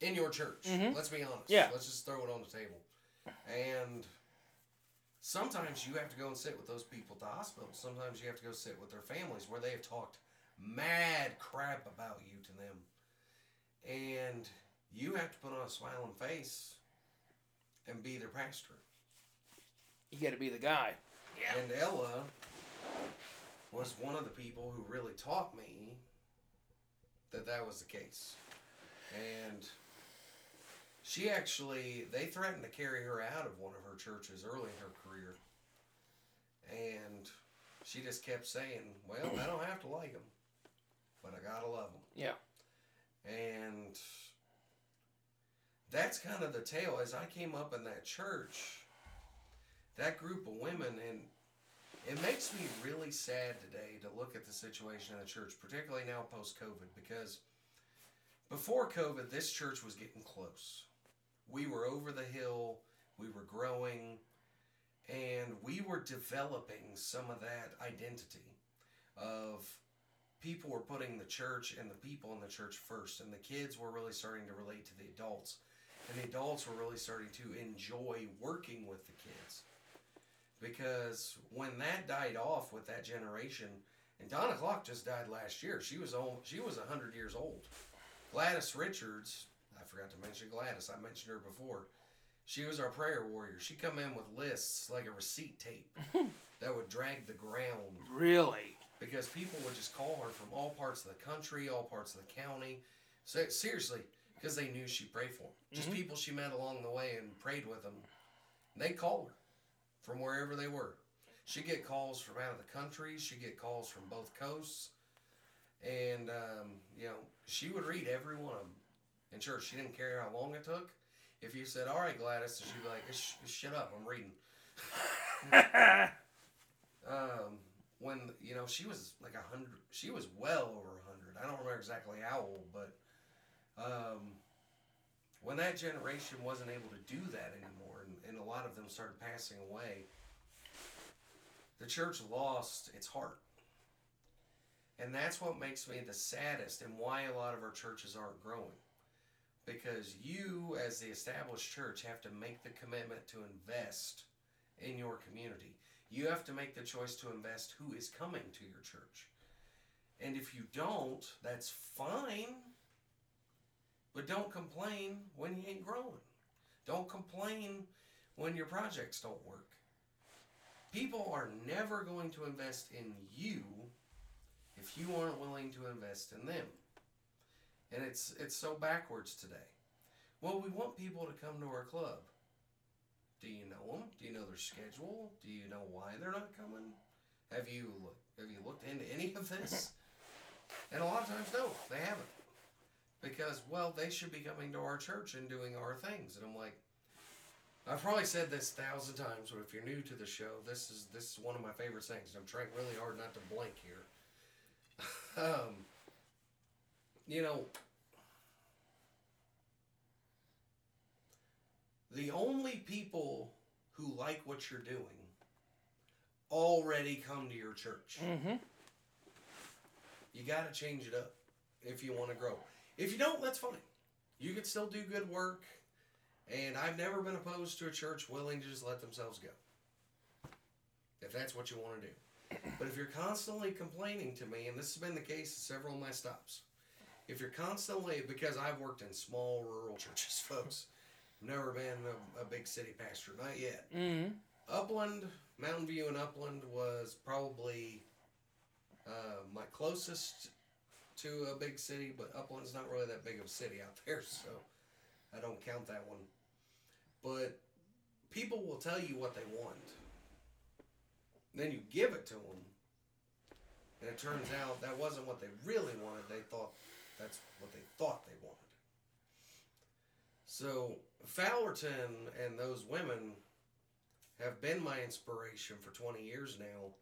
in your church. Mhm. Let's be honest. Yeah. Let's just throw it on the table. And sometimes you have to go and sit with those people at the hospital. Sometimes you have to go sit with their families where they have talked mad crap about you to them. And you have to put on a smiling face and be their pastor. You got to be the guy. Yeah. And Ella was one of the people who really taught me that that was the case. And she actually, they threatened to carry her out of one of her churches early in her career. And she just kept saying, Well, I don't have to like them, but I gotta love them. Yeah. And that's kind of the tale. As I came up in that church, that group of women, and it makes me really sad today to look at the situation in the church, particularly now post COVID, because before COVID, this church was getting close. We were over the hill, we were growing, and we were developing some of that identity of people were putting the church and the people in the church first, and the kids were really starting to relate to the adults, and the adults were really starting to enjoy working with the kids. Because when that died off with that generation, and Donna Clark just died last year. She was old, she was hundred years old. Gladys Richards, I forgot to mention Gladys. I mentioned her before. She was our prayer warrior. She come in with lists like a receipt tape that would drag the ground Really? because people would just call her from all parts of the country, all parts of the county. So seriously, because they knew she prayed for them. Just Mhm. people she met along the way and prayed with them. They'd call her from wherever they were. She'd get calls from out of the country. She'd get calls from both coasts. And, um, you know, she would read every one of them in church. She didn't care how long it took. If you said, all right, Gladys, she'd be like, "Sh- shut up, I'm reading. um, when you know she was like a hundred, she was well over a hundred. I don't remember exactly how old, but um, when that generation wasn't able to do that anymore, and, a lot of them started passing away, the church lost its heart. And that's what makes me the saddest, and why a lot of our churches aren't growing. Because you, as the established church, have to make the commitment to invest in your community. You have to make the choice to invest who is coming to your church. And if you don't, that's fine. But don't complain when you ain't growing. Don't complain when your projects don't work. People are never going to invest in you if you aren't willing to invest in them. And it's it's so backwards today. Well, we want people to come to our club. Do you know them? Do you know their schedule? Do you know why they're not coming? Have you have you looked into any of this? And a lot of times, no, they haven't, because well, they should be coming to our church and doing our things. And I'm like, I've probably said this a thousand times, but if you're new to the show, this is this is one of my favorite things. I'm trying really hard not to blank here. um, you know, the only people who like what you're doing already come to your church. Mm-hmm. You got to change it up if you want to grow. If you don't, that's fine. You can still do good work. And I've never been opposed to a church willing to just let themselves go. If that's what you want to do. But if you're constantly complaining to me, and this has been the case at several of my stops, if you're constantly, because I've worked in small rural churches, folks, never been a, a big city pastor, not yet. Mm-hmm. Upland, Mountain View, and Upland was probably uh, my closest to a big city, but Upland's not really that big of a city out there, so I don't count that one. But people will tell you what they want. Then you give it to them, and it turns out that wasn't what they really wanted. They thought that's what they thought they wanted. So Fowlerton and those women have been my inspiration for 20 years now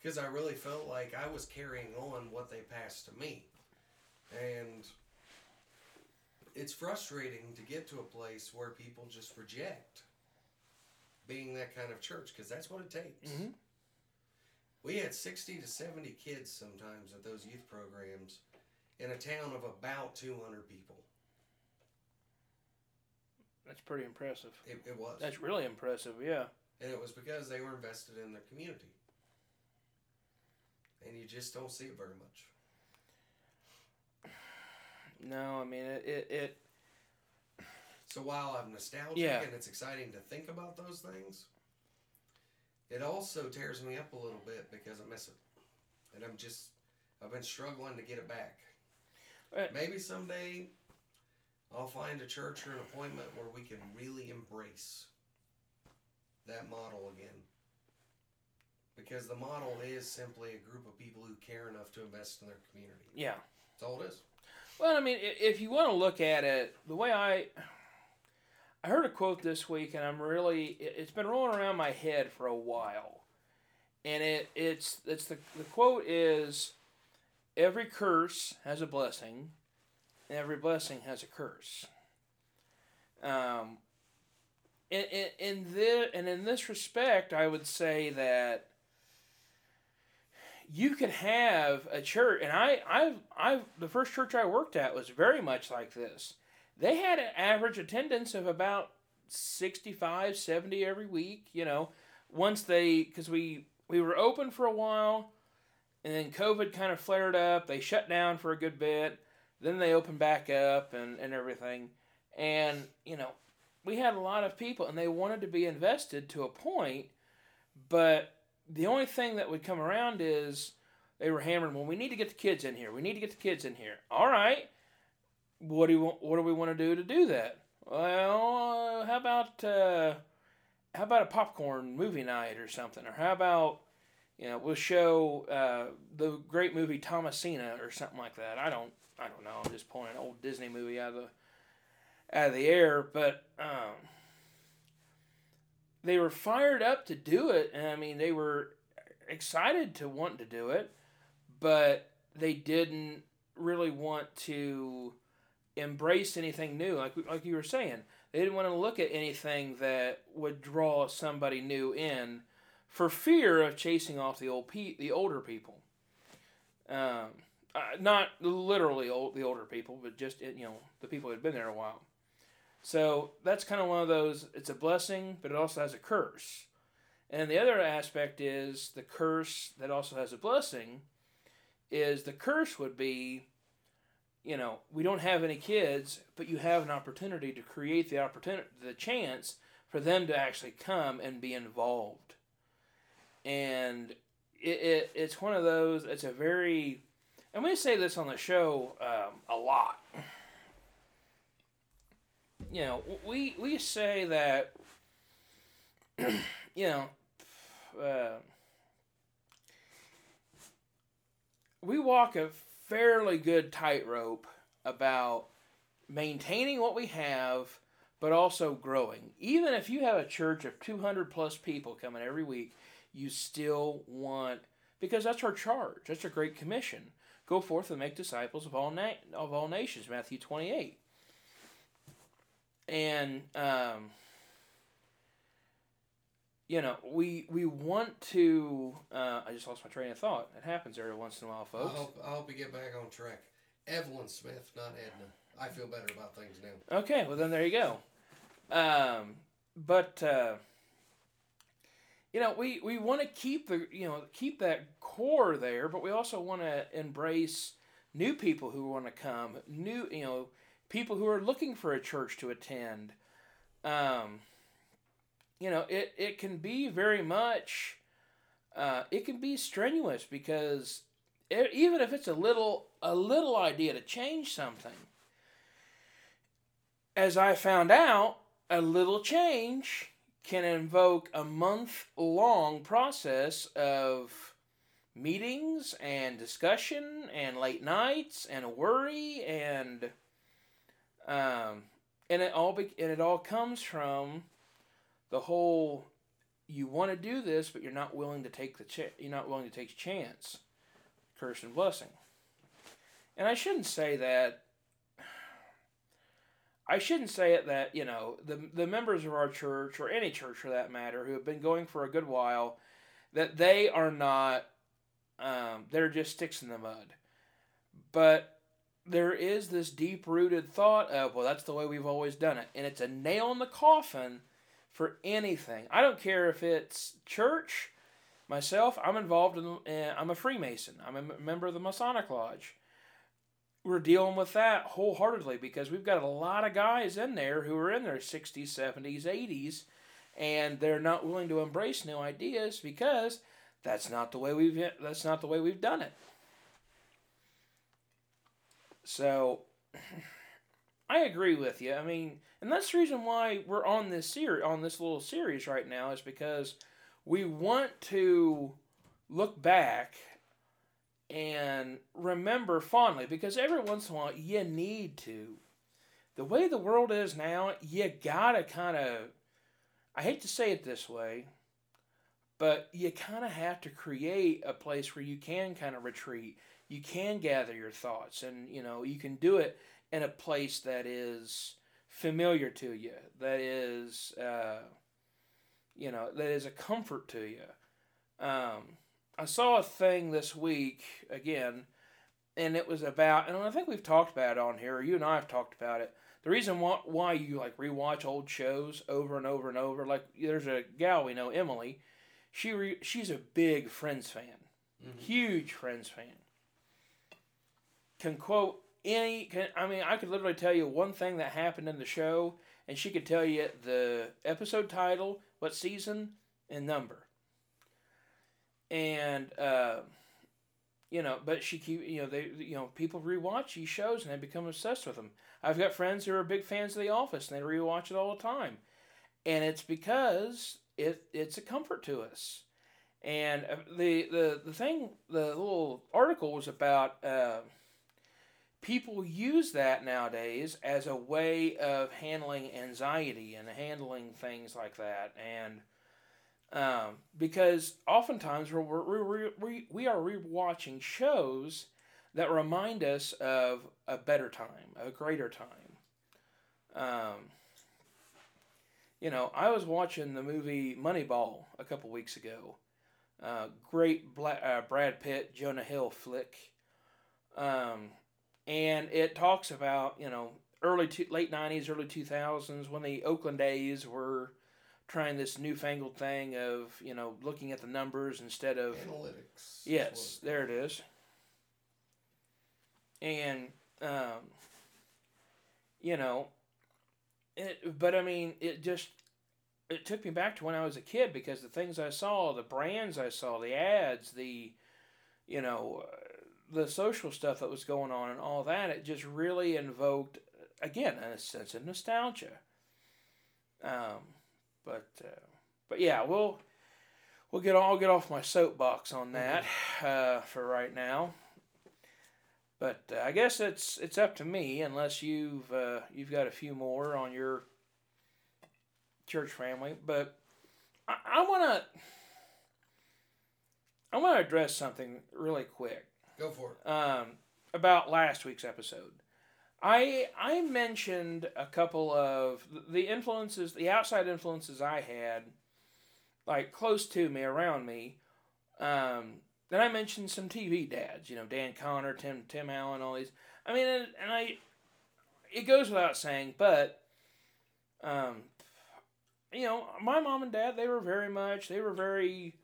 because I really felt like I was carrying on what they passed to me. And it's frustrating to get to a place where people just reject being that kind of church because that's what it takes. Mhm. We had 60 to 70 kids sometimes at those youth programs in a town of about 200 people. That's pretty impressive. It, it was. That's really impressive. Yeah. And it was because they were invested in their community. And you just don't see it very much. No, I mean it. It. it So while I'm nostalgic Yeah. and it's exciting to think about those things, it also tears me up a little bit because I miss it. And I'm just, I've been struggling to get it back. Right. Maybe someday I'll find a church or an appointment where we can really embrace that model again. Because the model is simply a group of people who care enough to invest in their community. yeah. That's all it is. Well, I mean, if you want to look at it, the way I, I heard a quote this week, and I'm really, it- it's been rolling around my head for a while, and it it's it's the the quote is, every curse has a blessing, and every blessing has a curse. Um. In, in, in this and in this respect, I would say that you could have a church and I I I the first church I worked at was very much like this. They had an average attendance of about 65 70 every week, you know, once they cuz we we were open for a while and then COVID kind of flared up. They shut down for a good bit. Then they opened back up and, and everything. And, you know, we had a lot of people and they wanted to be invested to a point, but the only thing that would come around is they were hammering. Well, we need to get the kids in here. We need to get the kids in here. All right. What do you What do we want to do to do that? Well, uh, how about uh, how about a popcorn movie night or something? Or how about you know we'll show uh, the great movie Thomasina or something like that. I don't I don't know. I'm just pulling an old Disney movie out of the out of the air, but um, they were fired up to do it, and I mean they were excited to want to do it, but they didn't really want to embrace anything new. Like like you were saying, they didn't want to look at anything that would draw somebody new in, for fear of chasing off the old pe- the older people. Um, uh, not literally old the older people, but just you know the people who had been there a while. So that's kind of one of those. It's a blessing, but it also has a curse. And the other aspect is the curse that also has a blessing. Is the curse would be, you know, we don't have any kids, but you have an opportunity to create the opportunity, the chance for them to actually come and be involved. And it, it it's one of those. It's a very, and we say this on the show um, a lot. You know, we we say that. you know, uh, we walk a fairly good tightrope about maintaining what we have, but also growing. Even if you have a church of 200 plus people coming every week, you still want, because that's our charge, that's our great commission. Go forth and make disciples of all, na- of all nations, Matthew 28. And, um, you know, we we want to. Uh, I just lost my train of thought. It happens every once in a while, I folks. hope, I hope you get back on track. Evelyn Smith, not Edna. I feel better about things now. Okay, well then there you go. Um, but uh, you know, we we want to keep the you know keep that core there, but we also want to embrace new people who want to come, new you know people who are looking for a church to attend. Um, you know, it, it can be very much, uh, it can be strenuous because it, even if it's a little a little idea to change something, as I found out, a little change can invoke a month long process of meetings and discussion and late nights and worry and um, and it all be, and it all comes from the whole you want to do this but you're not willing to take the ch- you're not willing to take chance. Curse and blessing. And i shouldn't say that i shouldn't say it that you know the, the members of our church or any church for that matter who have been going for a good while that they are not um, they're just sticks in the mud. But there is this deep rooted thought of well that's the way we've always done it and it's a nail in the coffin for anything. I don't care if it's church. Myself, I'm involved in. Uh, I'm a Freemason. I'm a member of the Masonic Lodge. We're dealing with that wholeheartedly because we've got a lot of guys in there who are in their 60s, 70s, 80s, and they're not willing to embrace new ideas because that's not the way we've that's not the way we've done it. So I agree with you. I mean, and that's the reason why we're on this series, on this little series right now, is because we want to look back and remember fondly. Because every once in a while, you need to. The way the world is now, you gotta kind of. I hate to say it this way, but you kind of have to create a place where you can kind of retreat. You can gather your thoughts, and you know you can do it in a place that is familiar to you, that is, uh, you know, that is a comfort to you. Um, I saw a thing this week again, and it was about, and I think we've talked about it on here, or you and I have talked about it. The reason why, why you like rewatch old shows over and over and over, like there's a gal we know, Emily. She re, she's a big Friends fan, mm-hmm. huge Friends fan. Can quote any can, I mean I could literally tell you one thing that happened in the show and she could tell you the episode title, what season, and number. And uh, you know, but she keep you know they you know people rewatch these shows and they become obsessed with them. I've got friends who are big fans of The Office and they rewatch it all the time, and it's because it it's a comfort to us. And uh, the the the thing the little article was about. Uh, people use that nowadays as a way of handling anxiety and handling things like that. And um, because oftentimes we're, we're, we're, we, are rewatching shows that remind us of a better time a greater time. Um, you know i was watching the movie moneyball a couple weeks ago. Uh, great Bla- uh, brad pitt jonah hill flick. Um, and it talks about you know early to, late 90s early 2000s when the oakland a's were trying this newfangled thing of you know looking at the numbers instead of Analytics. Yes, there it is. And um, you know, it. But I mean, it just it took me back to when I was a kid because the things I saw, the brands I saw, the ads, the you know, uh, the social stuff that was going on, and all that. It just really invoked again a sense of nostalgia. Um, but uh, but yeah, we'll we'll get I'll get off my soapbox on that uh, for right now. But uh, I guess it's it's up to me unless you've uh, you've got a few more on your church family. But I, I wanna I wanna address something really quick Go for it. um, about last week's episode. I I mentioned a couple of the influences, the outside influences I had, like close to me, around me. Um, then I mentioned some TV dads, you know, Dan Connor, Tim Tim Allen, all these. I mean, and, and I, it goes without saying, but, um, you know, my mom and dad, they were very much, they were very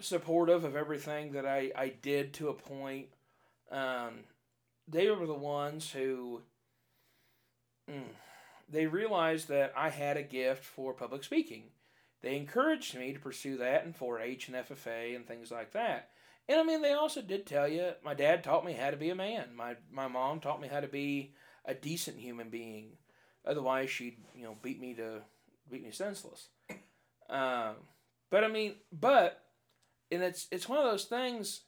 supportive of everything that I, I did to a point. Um, they were the ones who mm, they realized that I had a gift for public speaking. They encouraged me to pursue that in 4-H and FFA and things like that. And I mean, they also did tell you my dad taught me how to be a man. My my mom taught me how to be a decent human being. Otherwise, she'd you know beat me to beat me senseless. Um, but I mean, but and it's it's one of those things.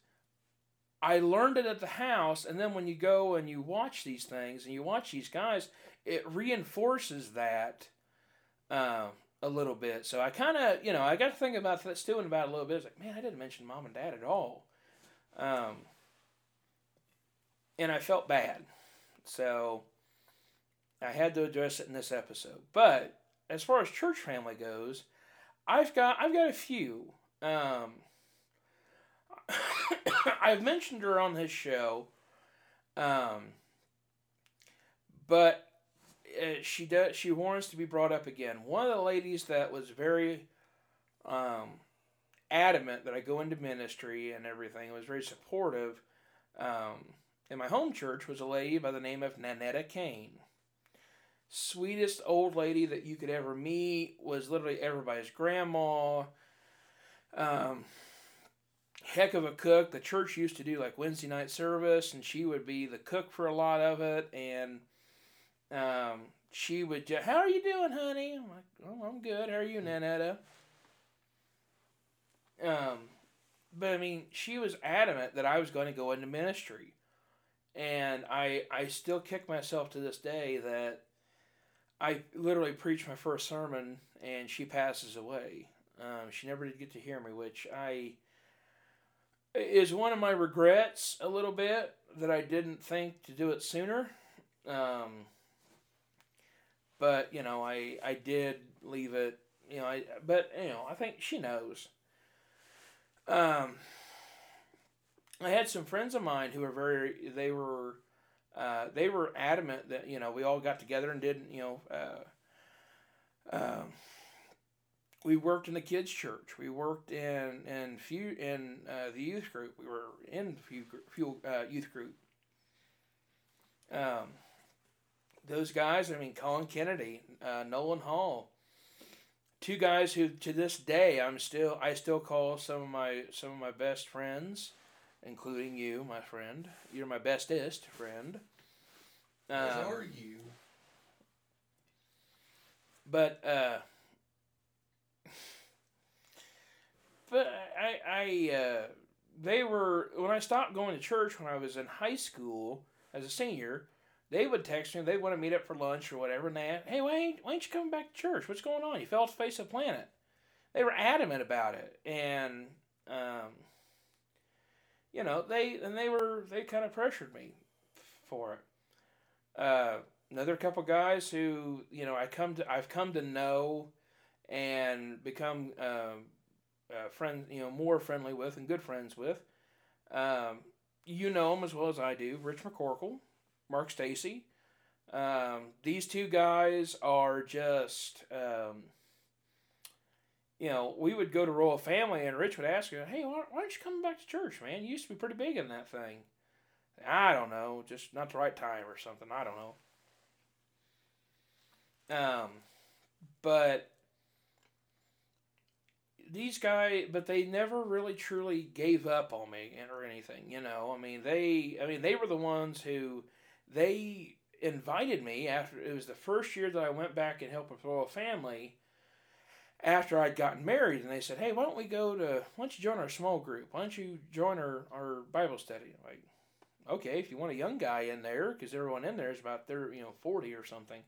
I learned it at the house, and then when you go and you watch these things and you watch these guys, it reinforces that uh, a little bit. So I kind of, you know, I got to think about that, stewing about a little bit. It's like, man, I didn't mention mom and dad at all, um, and I felt bad. So I had to address it in this episode. But as far as church family goes, I've got I've got a few. Um, I've mentioned her on this show, um, but uh, she does she warrants to be brought up again. One of the ladies that was very um, adamant that I go into ministry and everything was very supportive um, in my home church was a lady by the name of Nanetta Kane. Sweetest old lady that you could ever meet was literally everybody's grandma. Um, heck of a cook. The church used to do like Wednesday night service, and she would be the cook for a lot of it. And um, she would just, "How are you doing, honey?" I'm like, "Oh, I'm good. How are you, Nanetta?" Um, but I mean, she was adamant that I was going to go into ministry, and I I still kick myself to this day that I literally preached my first sermon and she passes away. Um, she never did get to hear me, which I is one of my regrets a little bit that I didn't think to do it sooner. Um, but you know, I I did leave it. You know, I but you know, I think she knows. Um, I had some friends of mine who were very they were uh, they were adamant that you know we all got together and did you know uh, um, we worked in the kids church we worked in in few in uh, the youth group we were in few few uh, youth group um, those guys I mean Colin Kennedy uh, Nolan Hall two guys who to this day I'm still I still call some of my some of my best friends including you, my friend. You're my bestest friend. As Um, are you. but uh, but I I uh, they were when I stopped going to church when I was in high school as a senior. They would text me. They want to meet up for lunch or whatever. And they, hey, why ain't, why ain't you coming back to church? What's going on? You fell off the face of the planet. They were adamant about it, and um, you know they and they were they kind of pressured me for it. Uh, another couple guys who you know I come to I've come to know and become um, uh, friends you know more friendly with and good friends with. Um, you know them as well as I do. Rich McCorkle, Mark Stacy. Um, these two guys are just um, you know, we would go to Royal Family, and Rich would ask her, "Hey, why, why aren't you coming back to church, man? You used to be pretty big in that thing." I don't know, just not the right time or something. I don't know. Um, but these guys, but they never really truly gave up on me or anything. You know, I mean, they, I mean, they were the ones who they invited me after it was the first year that I went back and helped with Royal Family after I'd gotten married, and they said, "Hey, why don't we go to? Why don't you join our small group? Why don't you join our, our Bible study?" I'm like, okay, if you want a young guy in there, because everyone in there is about their you know forty or something.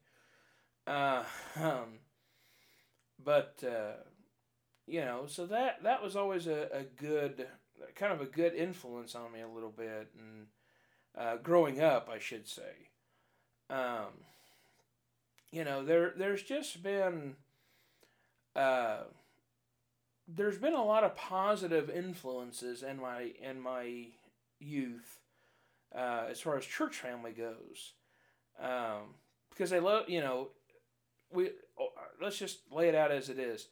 Uh, um, but uh, you know, so that that was always a, a good kind of a good influence on me a little bit, and uh, growing up, I should say. Um, you know, there there's just been uh, there's been a lot of positive influences in my in my youth uh, as far as church family goes, um, because they love you know we let's just lay it out as it is.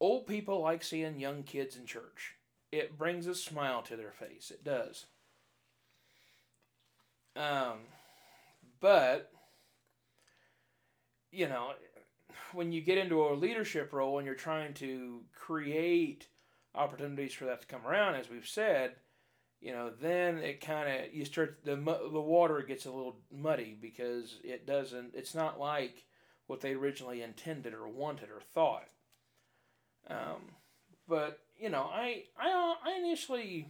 Old people like seeing young kids in church. It brings a smile to their face. It does. Um, but you know, when you get into a leadership role and you're trying to create opportunities for that to come around, as we've said, you know, then it kind of you start the the water gets a little muddy because it doesn't. It's not like what they originally intended or wanted or thought. Um, but you know, I I I initially.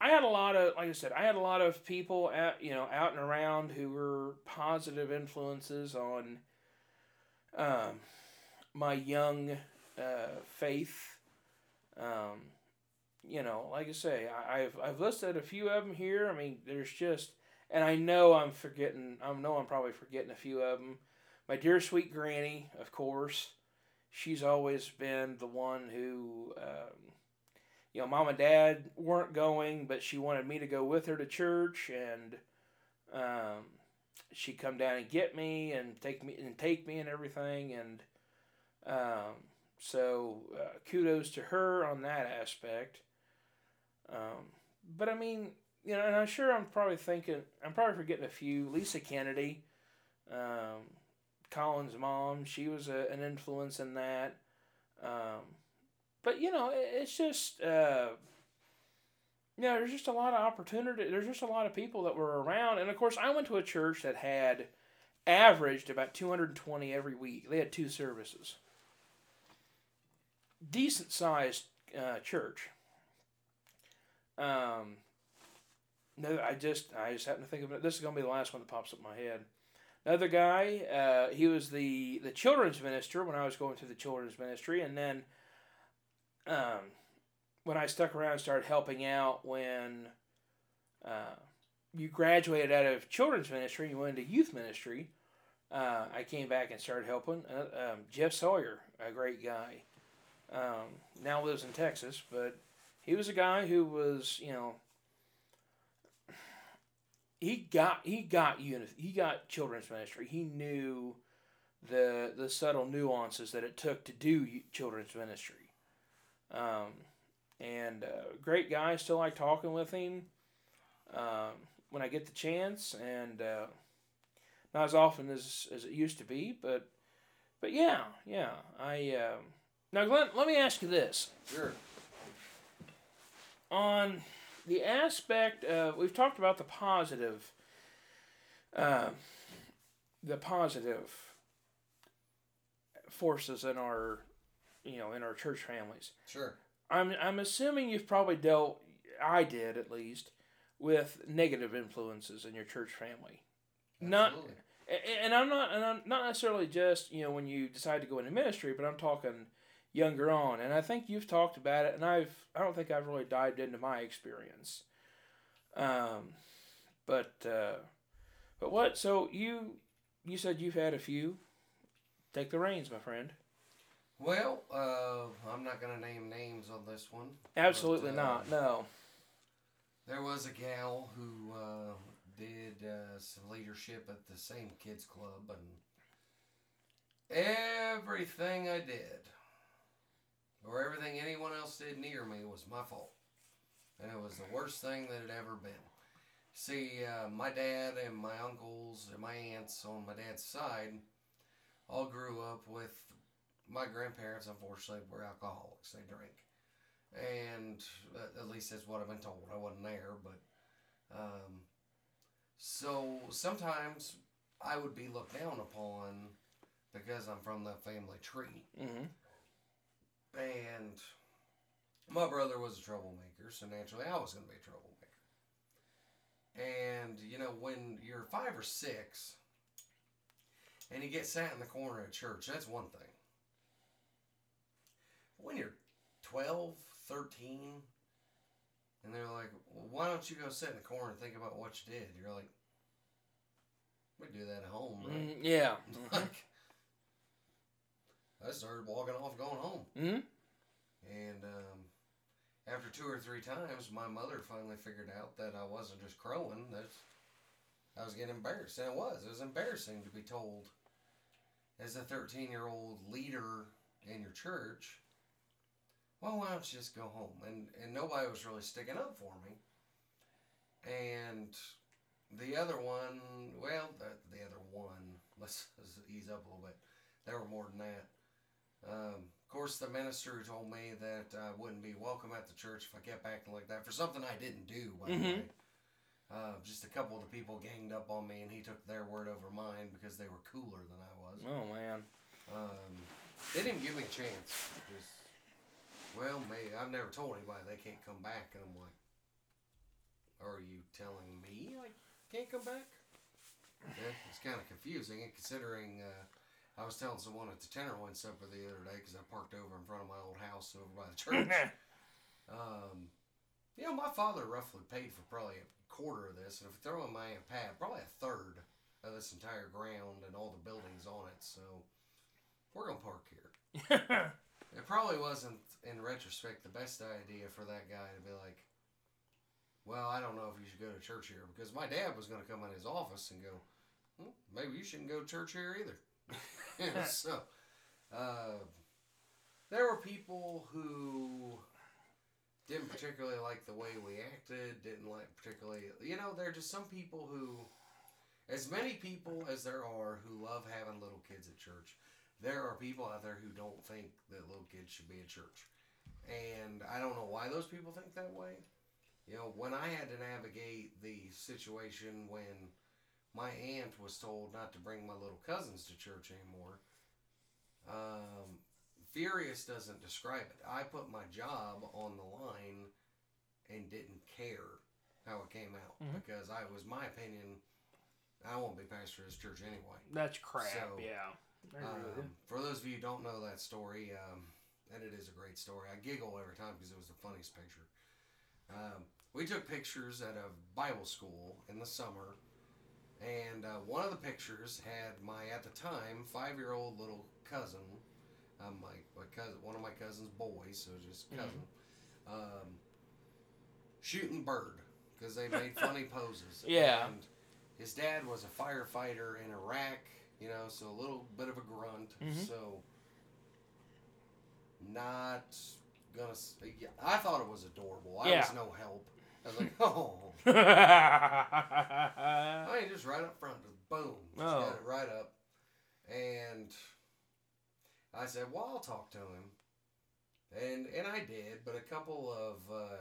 I had a lot of, like I said, I had a lot of people at, you know, out and around who were positive influences on um, my young uh, faith. Um, you know, like I say, I, have I've listed a few of them here. I mean, there's just, and I know I'm forgetting. I know I'm probably forgetting a few of them. My dear sweet granny, of course, she's always been the one who, um, you know, mom and dad weren't going, but she wanted me to go with her to church, and um, she'd come down and get me and take me and take me and everything, and um, so uh, kudos to her on that aspect. Um, but I mean, you know, and I'm sure I'm probably thinking, I'm probably forgetting a few. Lisa Kennedy, um, Colin's mom, she was a, an influence in that. Um, but you know, it, it's just, uh, you know, there's just a lot of opportunity. There's just a lot of people that were around, and of course, I went to a church that had averaged about 220 every week. They had two services. Decent sized uh, church. Um, no, I just I just happen to think of it. This is gonna be the last one that pops up in my head. Another guy, uh, he was the the children's minister when I was going through the children's ministry, and then um, when I stuck around and started helping out when uh, you graduated out of children's ministry, you went into youth ministry. Uh, I came back and started helping. Uh, um, Jeff Sawyer, a great guy, um, now lives in Texas, but he was a guy who was, you know, he got he got unit he got children's ministry. He knew the the subtle nuances that it took to do children's ministry. Um, and uh, great guy. Still like talking with him um, when I get the chance, and uh, not as often as as it used to be, but but yeah, yeah. I um, now Glenn, let me ask you this. Sure on the aspect of we've talked about the positive uh, the positive forces in our you know in our church families. Sure. I'm i'm assuming you've probably dealt i did at least with negative influences in your church family. Absolutely. not and i'm not and i'm not necessarily just you know when you decide to go into ministry but i'm talking younger on. And I think you've talked about it, and I've I don't think I've really dived into my experience. Um, but uh, but what? So you you said you've had a few. Take the reins, my friend. Well, uh, I'm not gonna name names on this one. Absolutely but, uh, not. No. There was a gal who uh, did uh, some leadership at the same kids club, and everything I did or everything anyone else did near me was my fault. And it was the worst thing that had ever been. See, uh, my dad and my uncles and my aunts on my dad's side all grew up with my grandparents, unfortunately, were alcoholics. They drank. And uh, at least that's what I've been told. I wasn't there, but. Um, so sometimes I would be looked down upon because I'm from the family tree. Mm-hmm. And my brother was a troublemaker, so naturally I was going to be a troublemaker. And, you know, when you're five or six and you get sat in the corner at church, that's one thing. When you're 12, 13, and they're like, well, why don't you go sit in the corner and think about what you did? You're like, we do that at home, right? Mm, yeah. Like, I started walking off, going home. Mm-hmm. And um, after two or three times, my mother finally figured out that I wasn't just crowing. That I was getting embarrassed, and it was. It was embarrassing to be told, as a thirteen-year-old leader in your church, well, why don't you just go home? And and nobody was really sticking up for me. And the other one, well, the, the other one, let's, let's ease up a little bit. There were more than that. Um, of course, the minister told me that I wouldn't be welcome at the church if I kept acting like that for something I didn't do, by the Mhm. way. Uh, just a couple of the people ganged up on me, and he took their word over mine because they were cooler than I was. Oh man. Um, they didn't give me a chance. Just, well, maybe I've never told anybody they can't come back, and I'm like, are you telling me I can't come back? Yeah, it's kind of confusing, and considering uh, I was telling someone at the Tenderloin supper the other day because I parked over in front of my old house over by the church. Um, you know, my father roughly paid for probably a quarter of this, and if you throw in my aunt Pat, probably a third of this entire ground and all the buildings on it. So we're gonna park here. It probably wasn't, in retrospect, the best idea for that guy to be like, "Well, I don't know if you should go to church here," because my dad was gonna come in his office and go, well, "Maybe you shouldn't go to church here either." So, uh, there were people who didn't particularly like the way we acted, didn't like particularly, you know, there are just some people who, as many people as there are who love having little kids at church, there are people out there who don't think that little kids should be at church. And I don't know why those people think that way. You know, when I had to navigate the situation when my aunt was told not to bring my little cousins to church anymore, um, Furious doesn't describe it. I put my job on the line and didn't care how it came out Mhm. because I was my opinion. I won't be pastor of this church anyway. That's crap. So, yeah. I agree with you. Um, for those of you who don't know that story, um, and it is a great story, I giggle every time because it was the funniest picture. Um, we took pictures at a Bible school in the summer, and uh, one of the pictures had my, at the time, five year old little cousin, um, my, my cousin, one of my cousin's boys, so just cousin, um, shooting bird because they made funny poses. Yeah. And his dad was a firefighter in Iraq, you know, so a little bit of a grunt. Mhm. So not gonna. I thought it was adorable. I Yeah. was no help. I was like, oh, I mean, just right up front, just boom, just Oh. got it right up. And I said, well, I'll talk to him. And and I did, but a couple of uh,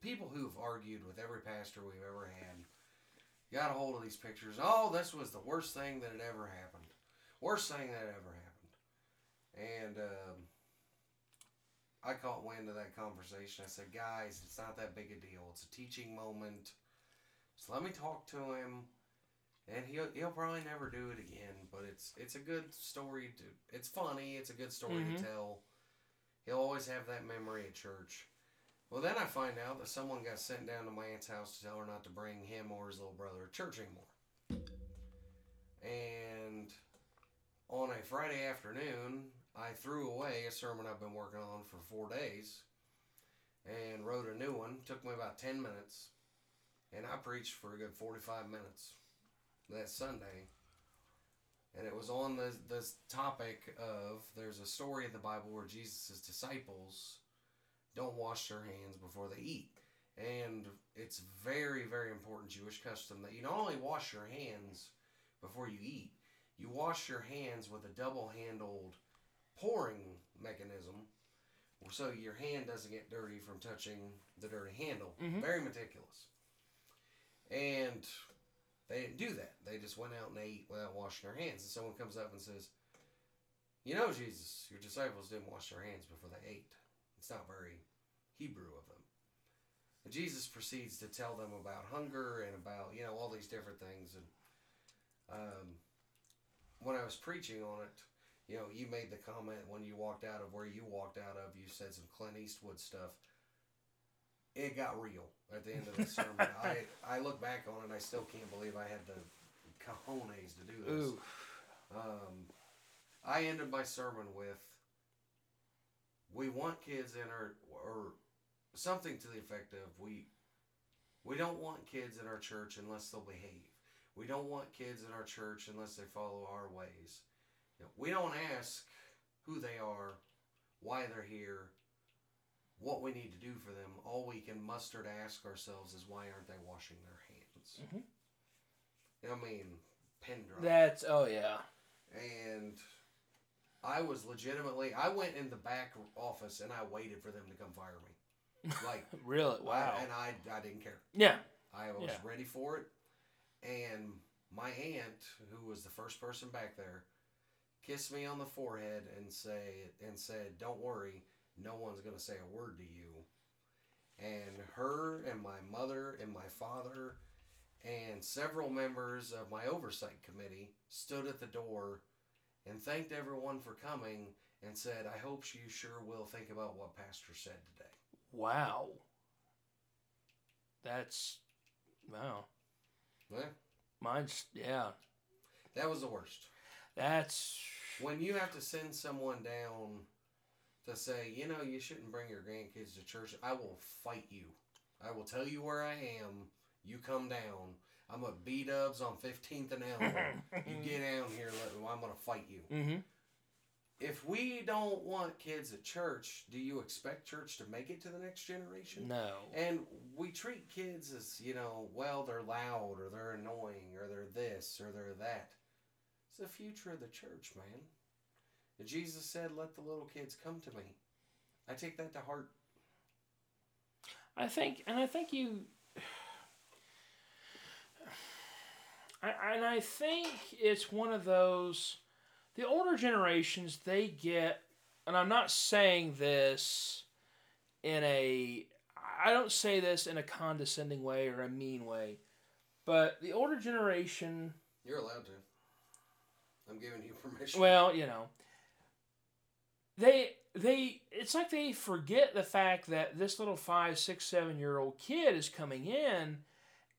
people who've argued with every pastor we've ever had got a hold of these pictures. Oh, this was the worst thing that had ever happened. Worst thing that ever happened. And um, I caught wind of that conversation. I said, guys, it's not that big a deal. It's a teaching moment. So let me talk to him, and he'll he'll probably never do it again. But it's it's a good story to. It's funny. It's a good story Mhm. to tell. He'll always have that memory at church. Well, then I find out that someone got sent down to my aunt's house to tell her not to bring him or his little brother to church anymore. And on a Friday afternoon, I threw away a sermon I've been working on for four days and wrote a new one. Took me about 10 minutes. And I preached for a good 45 minutes that Sunday. and it was on the this topic of there's a story in the Bible where Jesus' disciples don't wash their hands before they eat. And it's very, very important Jewish custom that you not only wash your hands before you eat, you wash your hands with a double handled pouring mechanism so your hand doesn't get dirty from touching the dirty handle. Mhm. Very meticulous. And they didn't do that. They just went out and ate without washing their hands. And someone comes up and says, You know, Jesus, your disciples didn't wash their hands before they ate. It's not very Hebrew of them. And Jesus proceeds to tell them about hunger and about, you know, all these different things. And um, when I was preaching on it, you know, you made the comment when you walked out of where you walked out of, you said some Clint Eastwood stuff. It got real at the end of the sermon. I, I look back on it and I still can't believe I had the cojones to do this. Um, I ended my sermon with we want kids in our or something to the effect of we we don't want kids in our church unless they'll behave. We don't want kids in our church unless they follow our ways. You know, we don't ask who they are, why they're here, what we need to do for them. All we can muster to ask ourselves is why aren't they washing their hands? Mhm. I mean, pin drop. That's oh yeah. and I was legitimately I went in the back office and I waited for them to come fire me. Like Really? Wow. I- and I I didn't care. yeah. I was Yeah. ready for it. And my aunt, who was the first person back there, kissed me on the forehead and say and said, "Don't worry, no one's going to say a word to you." And her and my mother and my father and several members of my oversight committee stood at the door and thanked everyone for coming and said, "I hope you sure will think about what pastor said today." Wow. That's wow. Yeah, Mine's yeah. that was the worst. That's when you have to send someone down to say, you know, you shouldn't bring your grandkids to church, I will fight you. I will tell you where I am. You come down. I'm at B Dubs on 15th and Elm. you get down here, let, I'm going to fight you. mm-hmm. If we don't want kids at church, do you expect church to make it to the next generation? No. And we treat kids as, you know, well, they're loud or they're annoying or they're this or they're that. The future of the church, man. And Jesus said, let the little kids come to me. I take that to heart. I think, and I think you, I, and I think it's one of those. The older generations, they get, and I'm not saying this in a, I don't say this in a condescending way or a mean way, but the older generation, You're allowed to. I'm giving you permission. well, you know, they they it's like they forget the fact that this little five, six, seven year old kid is coming in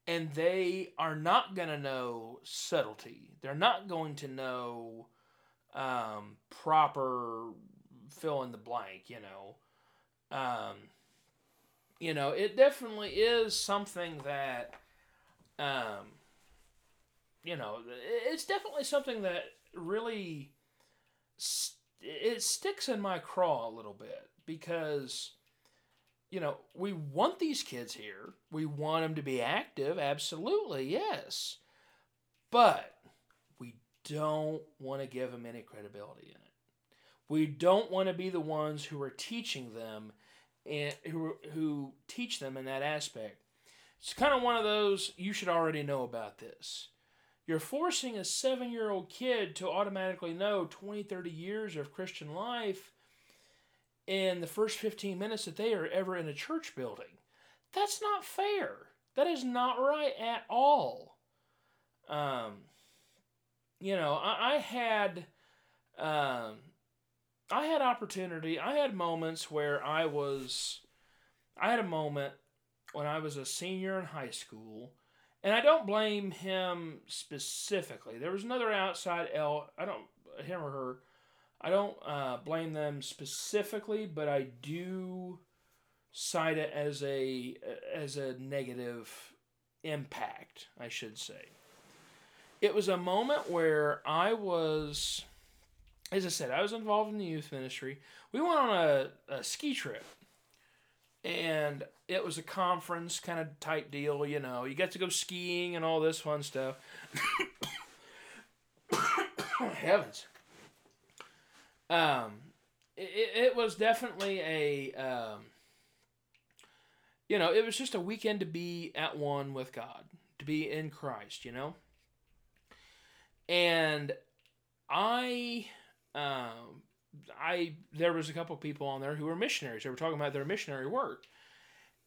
and they are not going to know subtlety. They're not going to know um, proper fill in the blank, you know. Um, you know, it definitely is something that, um, you know, it's definitely something that really st- it sticks in my craw a little bit because you know we want these kids here. We want them to be active. Absolutely yes. But we don't want to give them any credibility in it. We don't want to be the ones who are teaching them and who, who teach them in that aspect. It's kind of one of those you should already know about this you're forcing a seven year old kid to automatically know 20, 30 years of Christian life in the first 15 minutes that they are ever in a church building. That's not fair. That is not right at all. Um, you know, I, I had. Um, I had opportunity. I had moments where I was. I had a moment when I was a senior in high school and I don't blame him specifically. There was another outside L. I don't him or her. I don't uh, blame them specifically, but I do cite it as a as a negative impact. I should say. it was a moment where I was, as I said, I was involved in the youth ministry. We went on a, a ski trip, and it was a conference kind of type deal. You know, you get to go skiing and all this fun stuff. Heavens. Um, it, it was definitely a, um, you know, it was just a weekend to be at one with God, to be in Christ, you know? And I, um, I, there was a couple people on there who were missionaries. They were talking about their missionary work.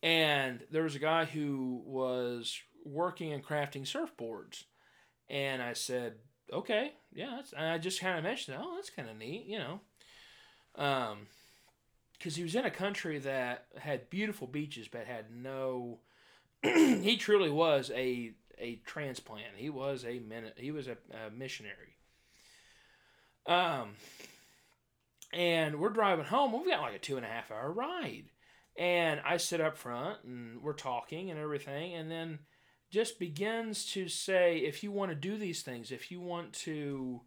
And there was a guy who was working and crafting surfboards. And I said, okay, yeah, and I just kind of mentioned, oh, that's kind of neat, you know. Um, because he was in a country that had beautiful beaches but had no. he truly was a a transplant. He was a minute. He was a, a missionary. Um, and we're driving home. We've got like a two and a half hour ride, and I sit up front and we're talking and everything, and then just begins to say, if you want to do these things, if you want to,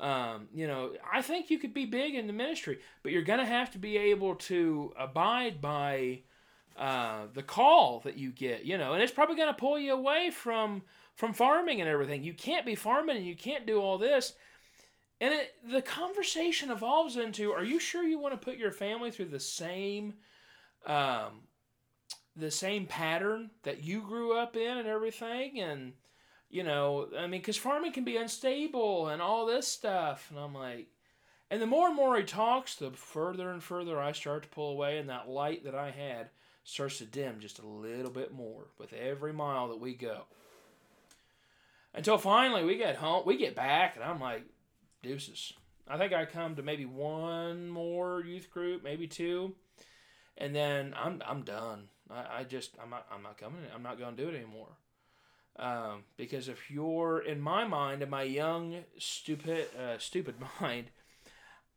um, you know, I think you could be big in the ministry, but you're going to have to be able to abide by uh, the call that you get, you know, and it's probably going to pull you away from from farming and everything. You can't be farming and you can't do all this. And it, the conversation evolves into, are you sure you want to put your family through the same um, the same pattern that you grew up in and everything? And you know i mean because farming can be unstable and all this stuff. And i'm like and the more and more he talks the further and further i start to pull away and that light that i had starts to dim just a little bit more with every mile that we go. Until finally we get home we get back and i'm like deuces i think i come to maybe one more youth group maybe two and then i'm, I'm done I, I just I'm not I'm not coming. I'm not going to do it anymore. Um, because if you're in my mind, in my young stupid uh, stupid mind,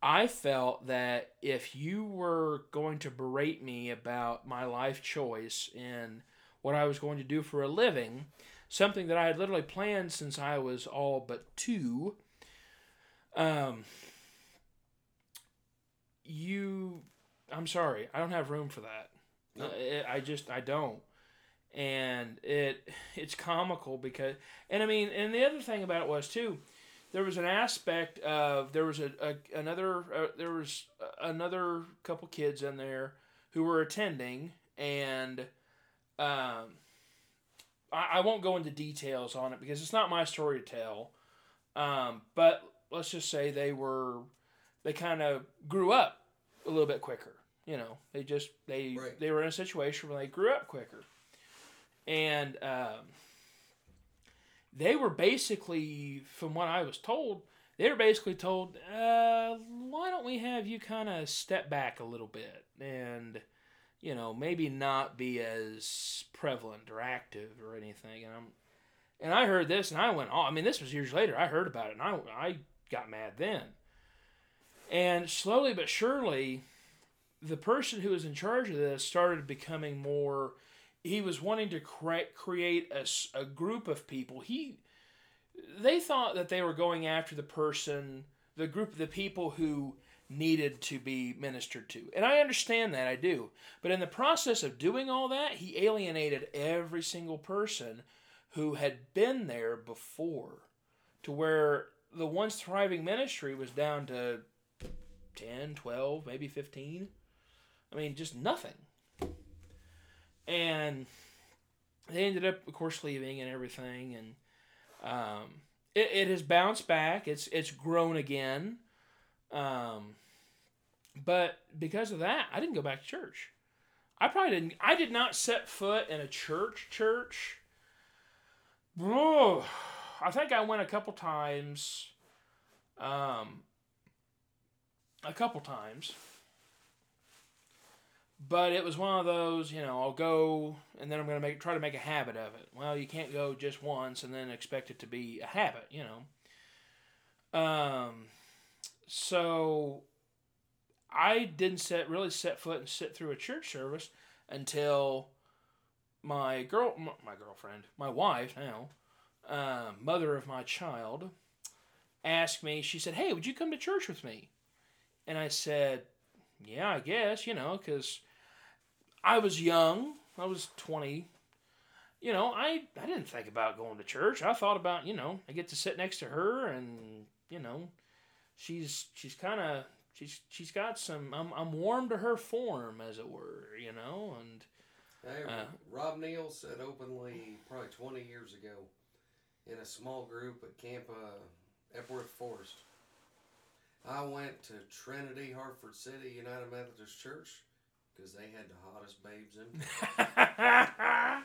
I felt that if you were going to berate me about my life choice and what I was going to do for a living, something that I had literally planned since I was all but two, um, you, I'm sorry, I don't have room for that. Uh, it, I just I don't, and it it's comical because and I mean and the other thing about it was too, there was an aspect of there was a, a another uh, there was another couple kids in there who were attending and um I, I won't go into details on it because it's not my story to tell. Um but let's just say they were they kind of grew up a little bit quicker you know, they just they right. they were in a situation where they grew up quicker, and um, they were basically, from what I was told, they were basically told, uh, "Why don't we have you kind of step back a little bit and." You know, maybe not be as prevalent or active or anything. And I'm, and I heard this, and I went, oh, I mean, this was years later. I heard about it, and I, I got mad then. And slowly but surely, the person who was in charge of this started becoming more he was wanting to cre- create a, a group of people. He they thought that they were going after the person the group of the people who needed to be ministered to. And i understand that i do. But in the process of doing all that he alienated every single person who had been there before to where the once thriving ministry was down to 10 12 maybe 15 I mean, just nothing. And they ended up, of course, leaving and everything, and um, it, it has bounced back. It's it's grown again, um, but because of that, I didn't go back to church. I probably didn't. I did not set foot in a church. Church. Whoa, I think I went a couple times. Um, a couple times but it was one of those, you know, I'll go and then I'm going to make try to make a habit of it. Well, you can't go just once and then expect it to be a habit, you know. Um, so I didn't set really set foot and sit through a church service until my girl, my girlfriend, my wife now, uh, mother of my child, asked me. She said, "Hey, would you come to church with me?" And I said, "Yeah, I guess." You know, because I was young. I was twenty. You know, I I didn't think about going to church. I thought about you know I get to sit next to her and you know she's she's kind of she's she's got some I'm, I'm warm to her form as it were you know and Hey, Uh, Rob Neal said openly probably 20 years ago in a small group at Camp uh, Epworth Forest. I went to Trinity, Hartford City United Methodist Church because they had the hottest babes in.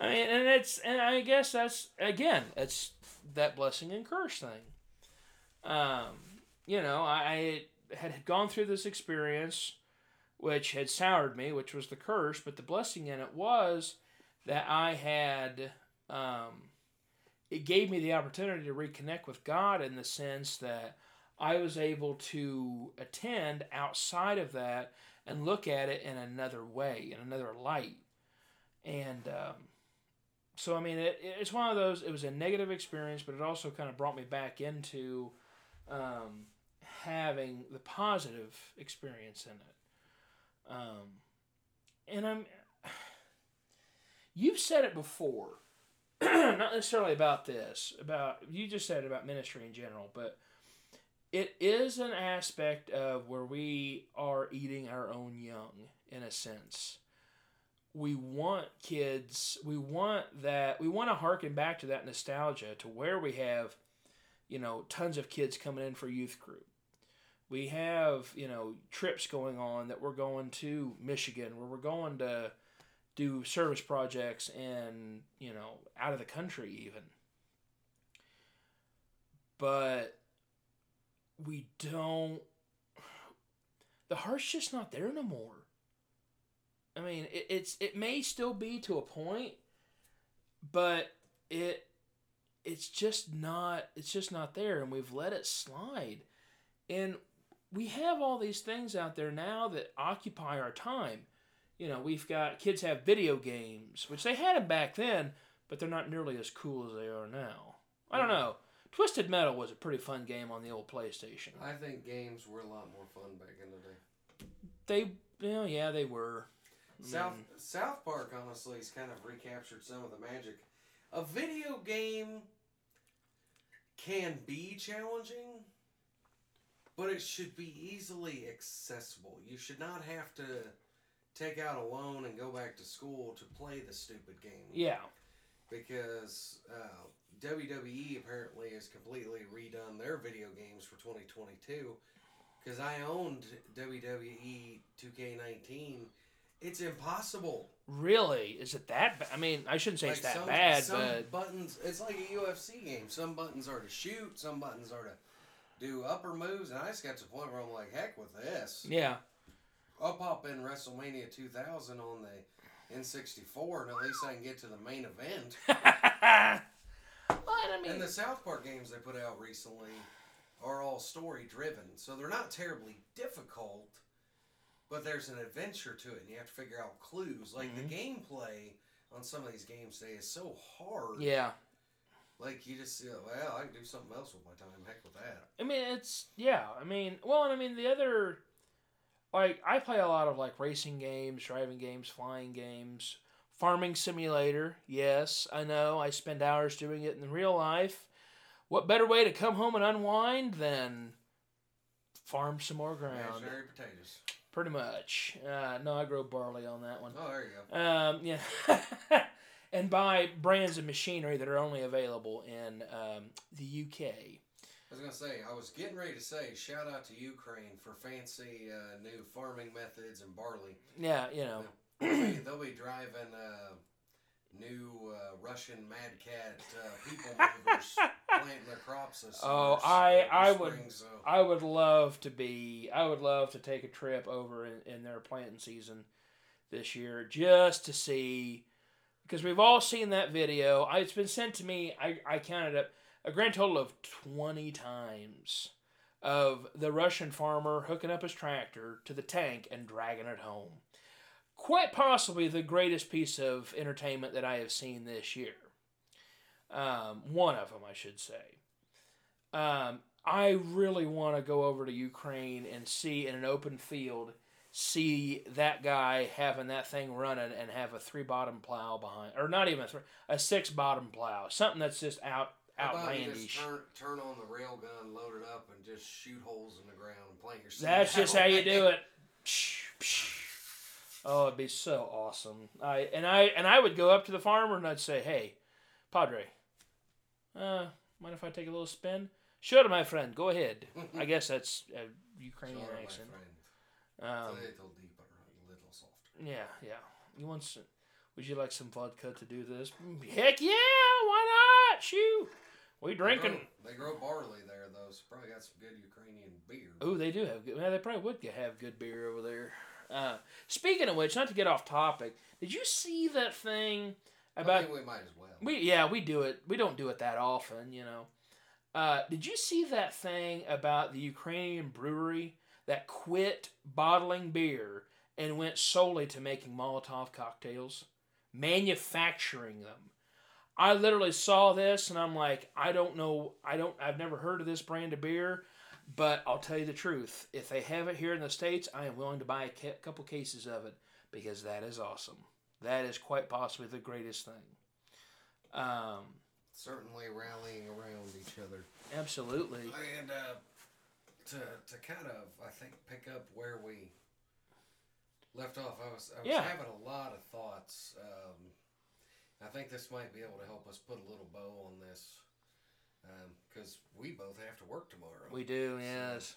I mean and it's and I guess that's again it's that blessing and curse thing um you know I, had gone through this experience which had soured me which was the curse but the blessing in it was that I had um it gave me the opportunity to reconnect with God in the sense that I was able to attend outside of that and look at it in another way, in another light. And um, so, I mean, it, it's one of those, it was a negative experience, but it also kind of brought me back into um, having the positive experience in it. Um, and I'm, you've said it before, not necessarily about this, about, you just said about ministry in general, but it is an aspect of where we are eating our own young in a sense. We want kids we want that we want to harken back to that nostalgia to where we have you know tons of kids coming in for youth group. We have you know trips going on that we're going to michigan where we're going to do service projects and you know out of the country even. But we don't the heart's just not there no more. I mean it, it's it may still be to a point but it it's just not it's just not there and we've let it slide. And we have all these things out there now that occupy our time you know we've got kids have video games which they had them back then but they're not nearly as cool as they are now i don't know Twisted Metal was a pretty fun game on the old PlayStation. I think games were a lot more fun back in the day. They, well, yeah, they were. South mean, South Park honestly has kind of recaptured some of the magic. A video game can be challenging, but it should be easily accessible. You should not have to take out a loan and go back to school to play the stupid game. yeah, Because uh, WWE apparently has completely redone their video games for 2022. Because I owned WWE 2K19. It's impossible. really, is it that? Ba- I mean, I shouldn't say it's that some, bad, some but buttons. It's like a UFC game. Some buttons are to shoot. Some buttons are to do upper moves. And I just got to the point where I'm like, heck with this. yeah, I'll pop in WrestleMania 2000 on the N64, and at least I can get to the main event. well, I mean, And the South Park games they put out recently are all story driven, so they're not terribly difficult. But there's an adventure to it, and you have to figure out clues. Like the mm-hmm. gameplay on some of these games today is so hard. yeah. Like you just, you know, well, I can do something else with my time. Heck with that. I mean, it's yeah. I mean, well, and I mean the other, like I play a lot of like racing games, driving games, flying games, farming simulator. Yes, I know. I spend hours doing it in real life. What better way to come home and unwind than farm some more ground? Potatoes. Pretty much. Uh, no, I grow barley on that one. Oh, there you go. Um, yeah. and buy brands of machinery that are only available in um, the UK. I was gonna say, I was getting ready to say, shout out to Ukraine for fancy uh, new farming methods and barley. Yeah, you know. They'll be, they'll be driving uh, new uh, Russian Mad Cat uh, people movers planting their crops this Oh, summer, I- uh, I this would- so. I would love to be. I would love to take a trip over in, in their planting season this year just to see, because we've all seen that video. I, it's been sent to me. I I counted up a grand total of twenty times of the Russian farmer hooking up his tractor to the tank and dragging it home. Quite possibly the greatest piece of entertainment that I have seen this year. Um, one of them, I should say. Um, I really want to go over to Ukraine and see in an open field, see that guy having that thing running and have a three bottom plow behind, or not even a three, a six bottom plow, something that's just out outlandish. just turn, turn on the rail gun, load it up, and just shoot holes in the ground and plant your That's just how you do it. Oh, it'd be so awesome. I and I and I would go up to the farmer and I'd say, "Hey, Padre, uh, mind if I take a little spin?" Sure, my friend. Go ahead. I guess that's a Ukrainian my accent. Um, little deeper, a little softer. yeah, yeah. You want some? Would you like some vodka to do this? Heck yeah! Why not? Shoot, we drinking. They grow, they grow barley there, though, so probably got some good Ukrainian beer. Oh, they do have good. Well, they probably would have good beer over there. Uh, speaking of which, not to get off topic, did you see that thing I about we might as well. we? Yeah, we do it. We don't do it that often, you know. Uh, did you see that thing about the Ukrainian brewery that quit bottling beer and went solely to making Molotov cocktails, manufacturing them? I literally saw this and I'm like, I don't know, I don't, I've never heard of this brand of beer, but I'll tell you the truth. If they have it here in the States, I am willing to buy a couple cases of it because that is awesome. That is quite possibly the greatest thing. Um, Certainly rallying around each other. absolutely. And uh, to, to kind of, I think, pick up where we left off, I was, I was Yeah. having a lot of thoughts. Um, I think this might be able to help us put a little bow on this because we both have to work tomorrow. We do, So, yes.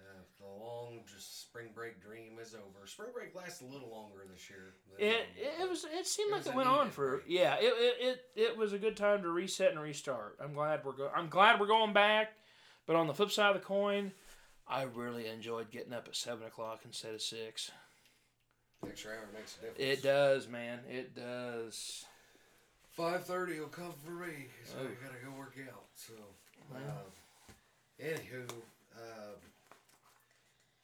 Uh, the long just spring break dream is over. Spring break lasts a little longer this year. than It, it, was it seemed it like it went on for break. yeah it, it, it, it was a good time to reset and restart. I'm glad we're go- I'm glad we're going back, but on the flip side of the coin, I really enjoyed getting up at seven o'clock instead of six. extra hour makes a difference. It does, man. It does. Five thirty will come for me, so Oh. I gotta go work out. So, uh, anywho, uh,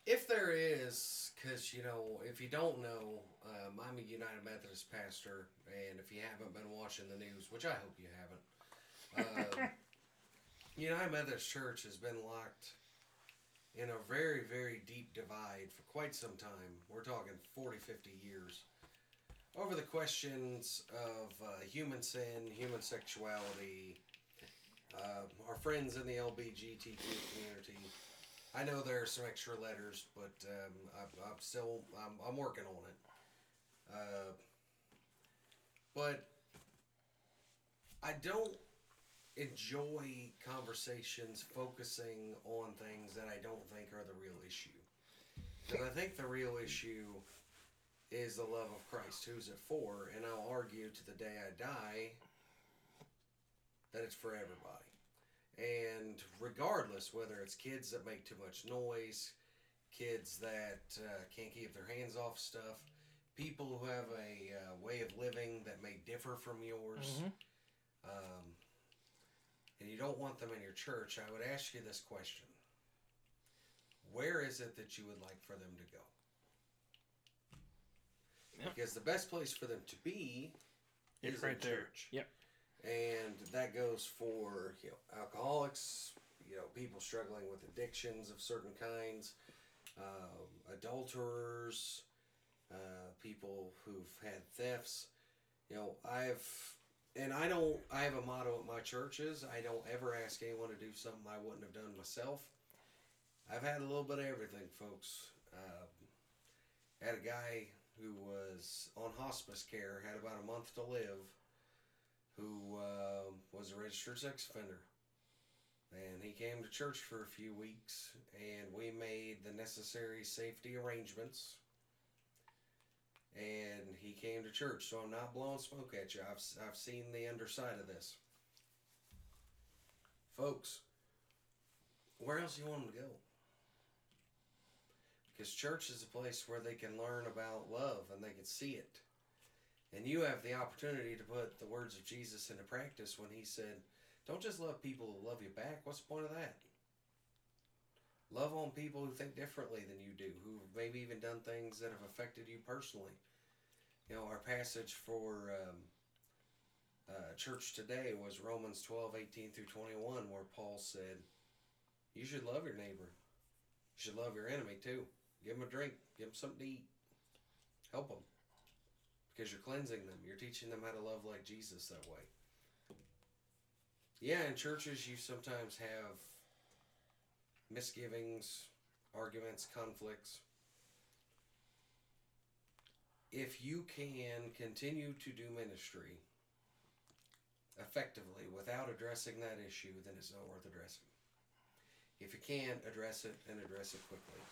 if there is, because you know, if you don't know, um, I'm a United Methodist pastor, and if you haven't been watching the news, which I hope you haven't, uh, United Methodist Church has been locked in a very, very deep divide for quite some time. We're talking 40, 50 years over the questions of uh, human sin, human sexuality, uh, our friends in the LBGTQ community. I know there are some extra letters, but um, I'm, I'm still I'm, I'm working on it. Uh, but I don't enjoy conversations focusing on things that I don't think are the real issue. Because I think the real issue is the love of Christ. Who's it for? And I'll argue to the day I die that it's for everybody. And regardless, whether it's kids that make too much noise, kids that uh, can't keep their hands off stuff, people who have a uh, way of living that may differ from yours, Mhm. um, and you don't want them in your church, I would ask you this question Where is it that you would like for them to go? Yeah. Because the best place for them to be It's is right in there. church. Yep. And that goes for you know alcoholics, you know people struggling with addictions of certain kinds, um, adulterers, uh, people who've had thefts. You know I've and I don't. I have a motto at my churches. I don't ever ask anyone to do something I wouldn't have done myself. I've had a little bit of everything, folks. Uh, had a guy who was on hospice care, had about a month to live, who uh, was a registered sex offender. And he came to church for a few weeks, and we made the necessary safety arrangements. And he came to church, so I'm not blowing smoke at you. I've, I've seen the underside of this. Folks, where else do you want him to go? Because church is a place where they can learn about love and they can see it. And you have the opportunity to put the words of Jesus into practice when he said, Don't just love people who love you back. What's the point of that? Love on people who think differently than you do, who've maybe even done things that have affected you personally. You know, our passage for um, uh, church today was Romans 12, 18 through 21, where Paul said, You should love your neighbor. You should love your enemy too. Give them a drink, give them something to eat. Help them. Because you're cleansing them. You're teaching them how to love like Jesus that way. Yeah, in churches, you sometimes have misgivings, arguments, conflicts. If you can continue to do ministry effectively without addressing that issue, then it's not worth addressing. If you can, address it and address it quickly.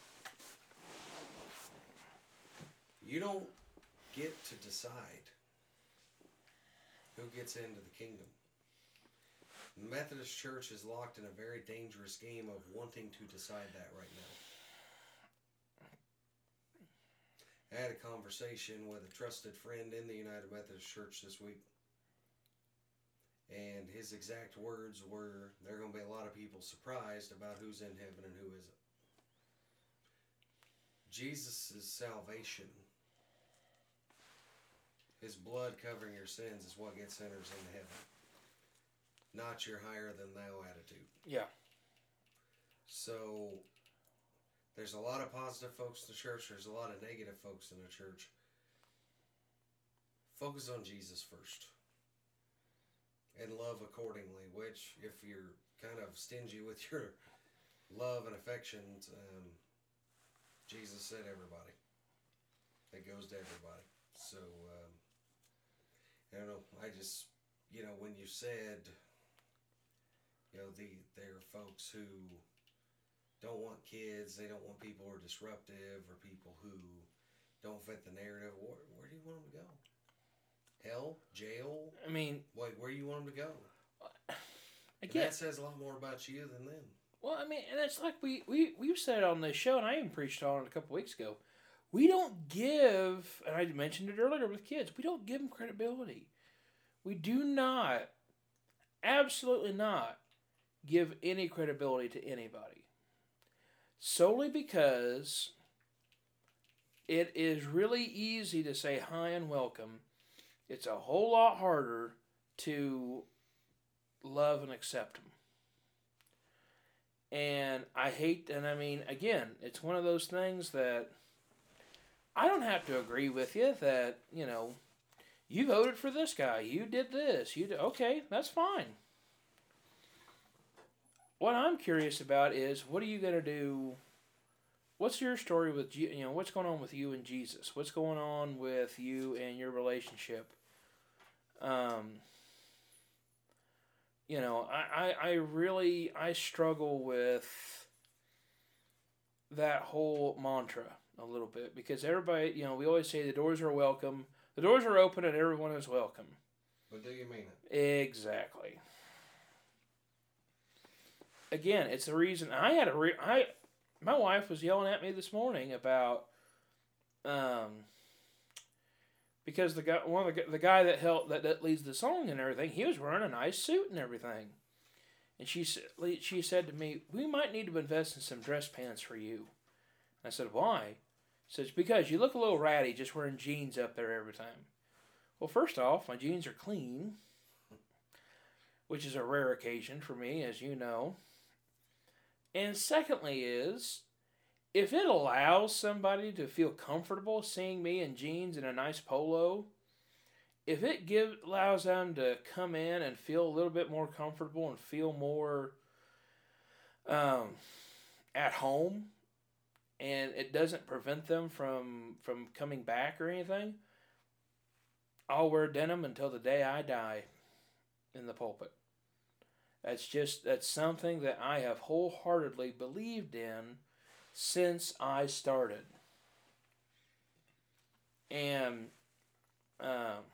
You don't get to decide who gets into the kingdom. The Methodist Church is locked in a very dangerous game of wanting to decide that right now. I had a conversation with a trusted friend in the United Methodist Church this week. And his exact words were there are going to be a lot of people surprised about who's in heaven and who isn't. Jesus' salvation, his blood covering your sins, is what gets sinners into heaven, not your higher than thou attitude. Yeah. So there's a lot of positive folks in the church, there's a lot of negative folks in the church. Focus on Jesus first and love accordingly. Which, if you're kind of stingy with your love and affection, um, Jesus said everybody. It goes to everybody. So um, I don't know. I just you know when you said you know the there are folks who don't want kids. They don't want people who are disruptive or people who don't fit the narrative. Where, where do you want them to go? Hell, jail. I mean, Wait, where do you want them to go? And again, that says a lot more about you than them. well, I mean, and it's like we we we've said it on this show, and I even preached on it a couple weeks ago. We don't give, and I mentioned it earlier with kids. We don't give them credibility. We do not, absolutely not, give any credibility to anybody. Solely because it is really easy to say hi and welcome. It's a whole lot harder to love and accept them. And I hate, and I mean, again, it's one of those things that I don't have to agree with you that, you know, you voted for this guy, you did this, you did, okay, that's fine. What I'm curious about is what are you going to do? What's your story with, you know, what's going on with you and Jesus? What's going on with you and your relationship? Um, you know, I, I, I really I struggle with that whole mantra a little bit because everybody, you know, we always say the doors are welcome. The doors are open and everyone is welcome. But do you mean it? Exactly. Again, it's the reason I had a re- I my wife was yelling at me this morning about um because the guy one of the, the guy that helped that, that leads the song and everything he was wearing a nice suit and everything and she said she said to me we might need to invest in some dress pants for you i said why she says because you look a little ratty just wearing jeans up there every time. Well first off my jeans are clean which is a rare occasion for me as you know. And secondly is if it allows somebody to feel comfortable seeing me in jeans and a nice polo, if it give allows them to come in and feel a little bit more comfortable and feel more um, at home, and it doesn't prevent them from from coming back or anything, I'll wear denim until the day I die in the pulpit. That's just that's something that I have wholeheartedly believed in since I started. And um,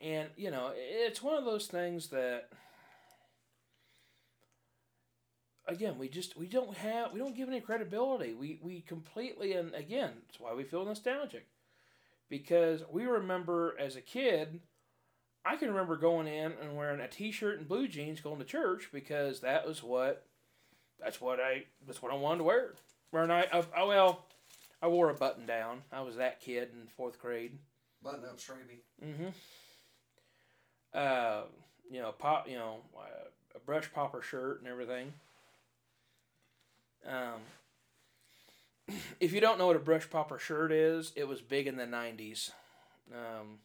and you know, it's one of those things that again, we just we don't have we don't give any credibility. We we completely and again, that's why we feel nostalgic. Because we remember as a kid, I can remember going in and wearing a t-shirt and blue jeans going to church because that was what that's what I that's what I wanted to wear. Wearing I, I, I well, I wore a button down. I was that kid in fourth grade. Button up Straby. Mm-hmm. Uh, you know, pop. You know, uh, a brush popper shirt and everything. Um, if you don't know what a brush popper shirt is, it was big in the '90s. Um,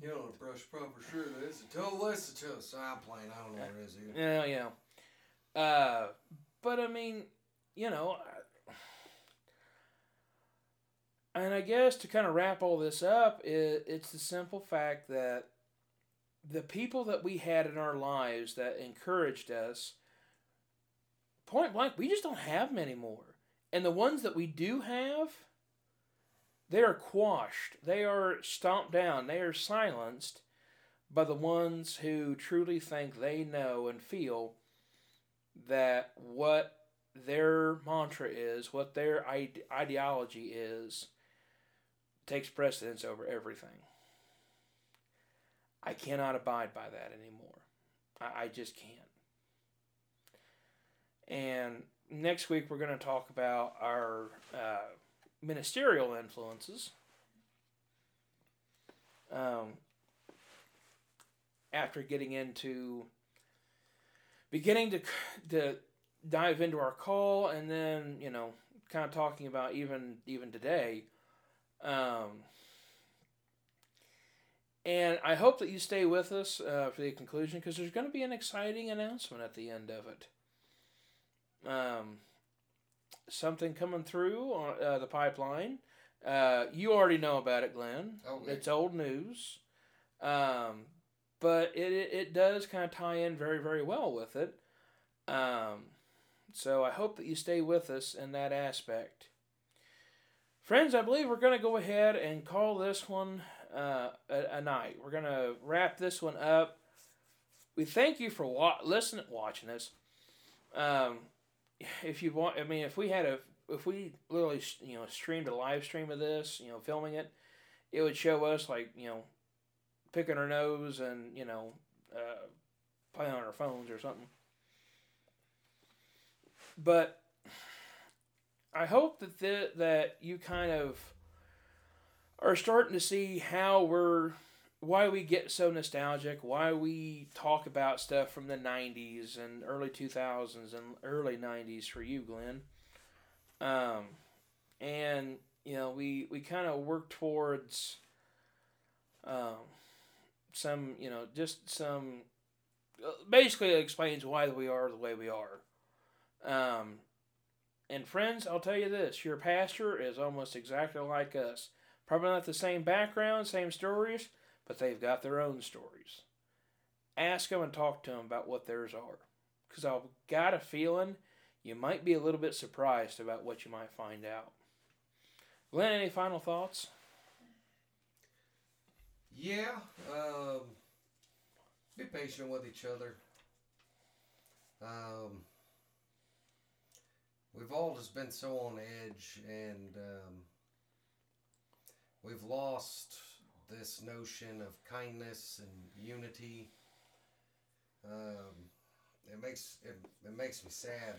You know what a brush popper shirt is? A toe a toe side plane. I don't know what it is either. yeah, yeah. Uh, but I mean, you know, I- and I guess to kind of wrap all this up, it, it's the simple fact that the people that we had in our lives that encouraged us, point blank, we just don't have them anymore. And the ones that we do have, they are quashed. They are stomped down. They are silenced by the ones who truly think they know and feel that what their mantra is, what their ide- ideology is, takes precedence over everything. I cannot abide by that anymore. I, I just can't. And next week we're going to talk about our uh, ministerial influences. Um, after getting into beginning to to dive into our call and then you know kind of talking about even even today um, and i hope that you stay with us uh, for the conclusion because there's going to be an exciting announcement at the end of it um, something coming through on uh, the pipeline. Uh, you already know about it glenn. Okay. it's old news. Um, but it, it, it does kind of tie in very very well with it. Um, so i hope that you stay with us in that aspect. Friends i believe we're going to go ahead and call this one uh, a, a night. We're going to wrap this one up. We thank you for wa- listening watching us um, if you want i mean if we had a if we literally you know streamed a live stream of this you know filming it it would show us like you know picking our nose and you know uh, playing on our phones or something. But I hope that the, that you kind of are starting to see how we're why we get so nostalgic, why we talk about stuff from the 90s and early 2000s and early 90s for you, Glenn. Um, and you know, we we kind of work towards um, some, you know, just some. Basically, it explains why we are the way we are. Um, and friends, I'll tell you this: your pastor is almost exactly like us. Probably not the same background, same stories, but they've got their own stories. Ask them and talk to them about what theirs are, because I've got a feeling you might be a little bit surprised about what you might find out. Glenn, any final thoughts? Yeah. Um, be patient with each other. Um, we've all just been so on edge, and um, we've lost this notion of kindness and unity. Um, it makes it, it makes me sad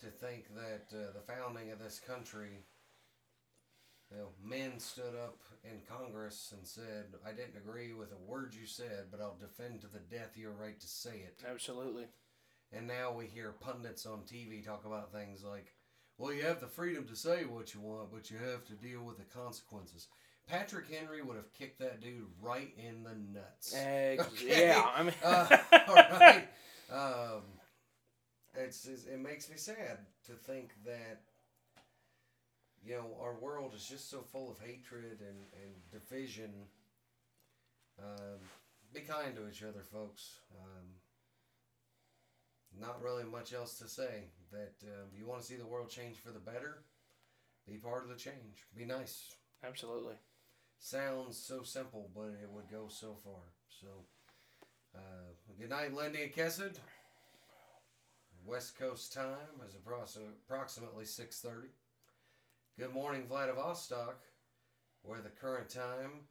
to think that uh, the founding of this country you know, men stood up in Congress and said, I didn't agree with a word you said, but I'll defend to the death your right to say it. Absolutely. And now we hear pundits on TV talk about things like, well, you have the freedom to say what you want, but you have to deal with the consequences. Patrick Henry would have kicked that dude right in the nuts. Ex- Okay. Yeah, I mean, Uh, all right. Um, it's, it's it makes me sad to think that you know our world is just so full of hatred and, and division. Um, be kind to each other, folks. Um, not really much else to say. That um, you want to see the world change for the better. Be part of the change. Be nice. absolutely. Sounds so simple, but it would go so far. So, uh, good night, Lindy and Kessed. West Coast time is approx- approximately 6.30. Good morning, Vladivostok, where the current time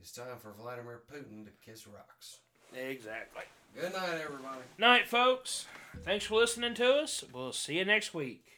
is time for Vladimir Putin to kiss rocks. Exactly. Good night, everybody. Night, folks. Thanks for listening to us. We'll see you next week.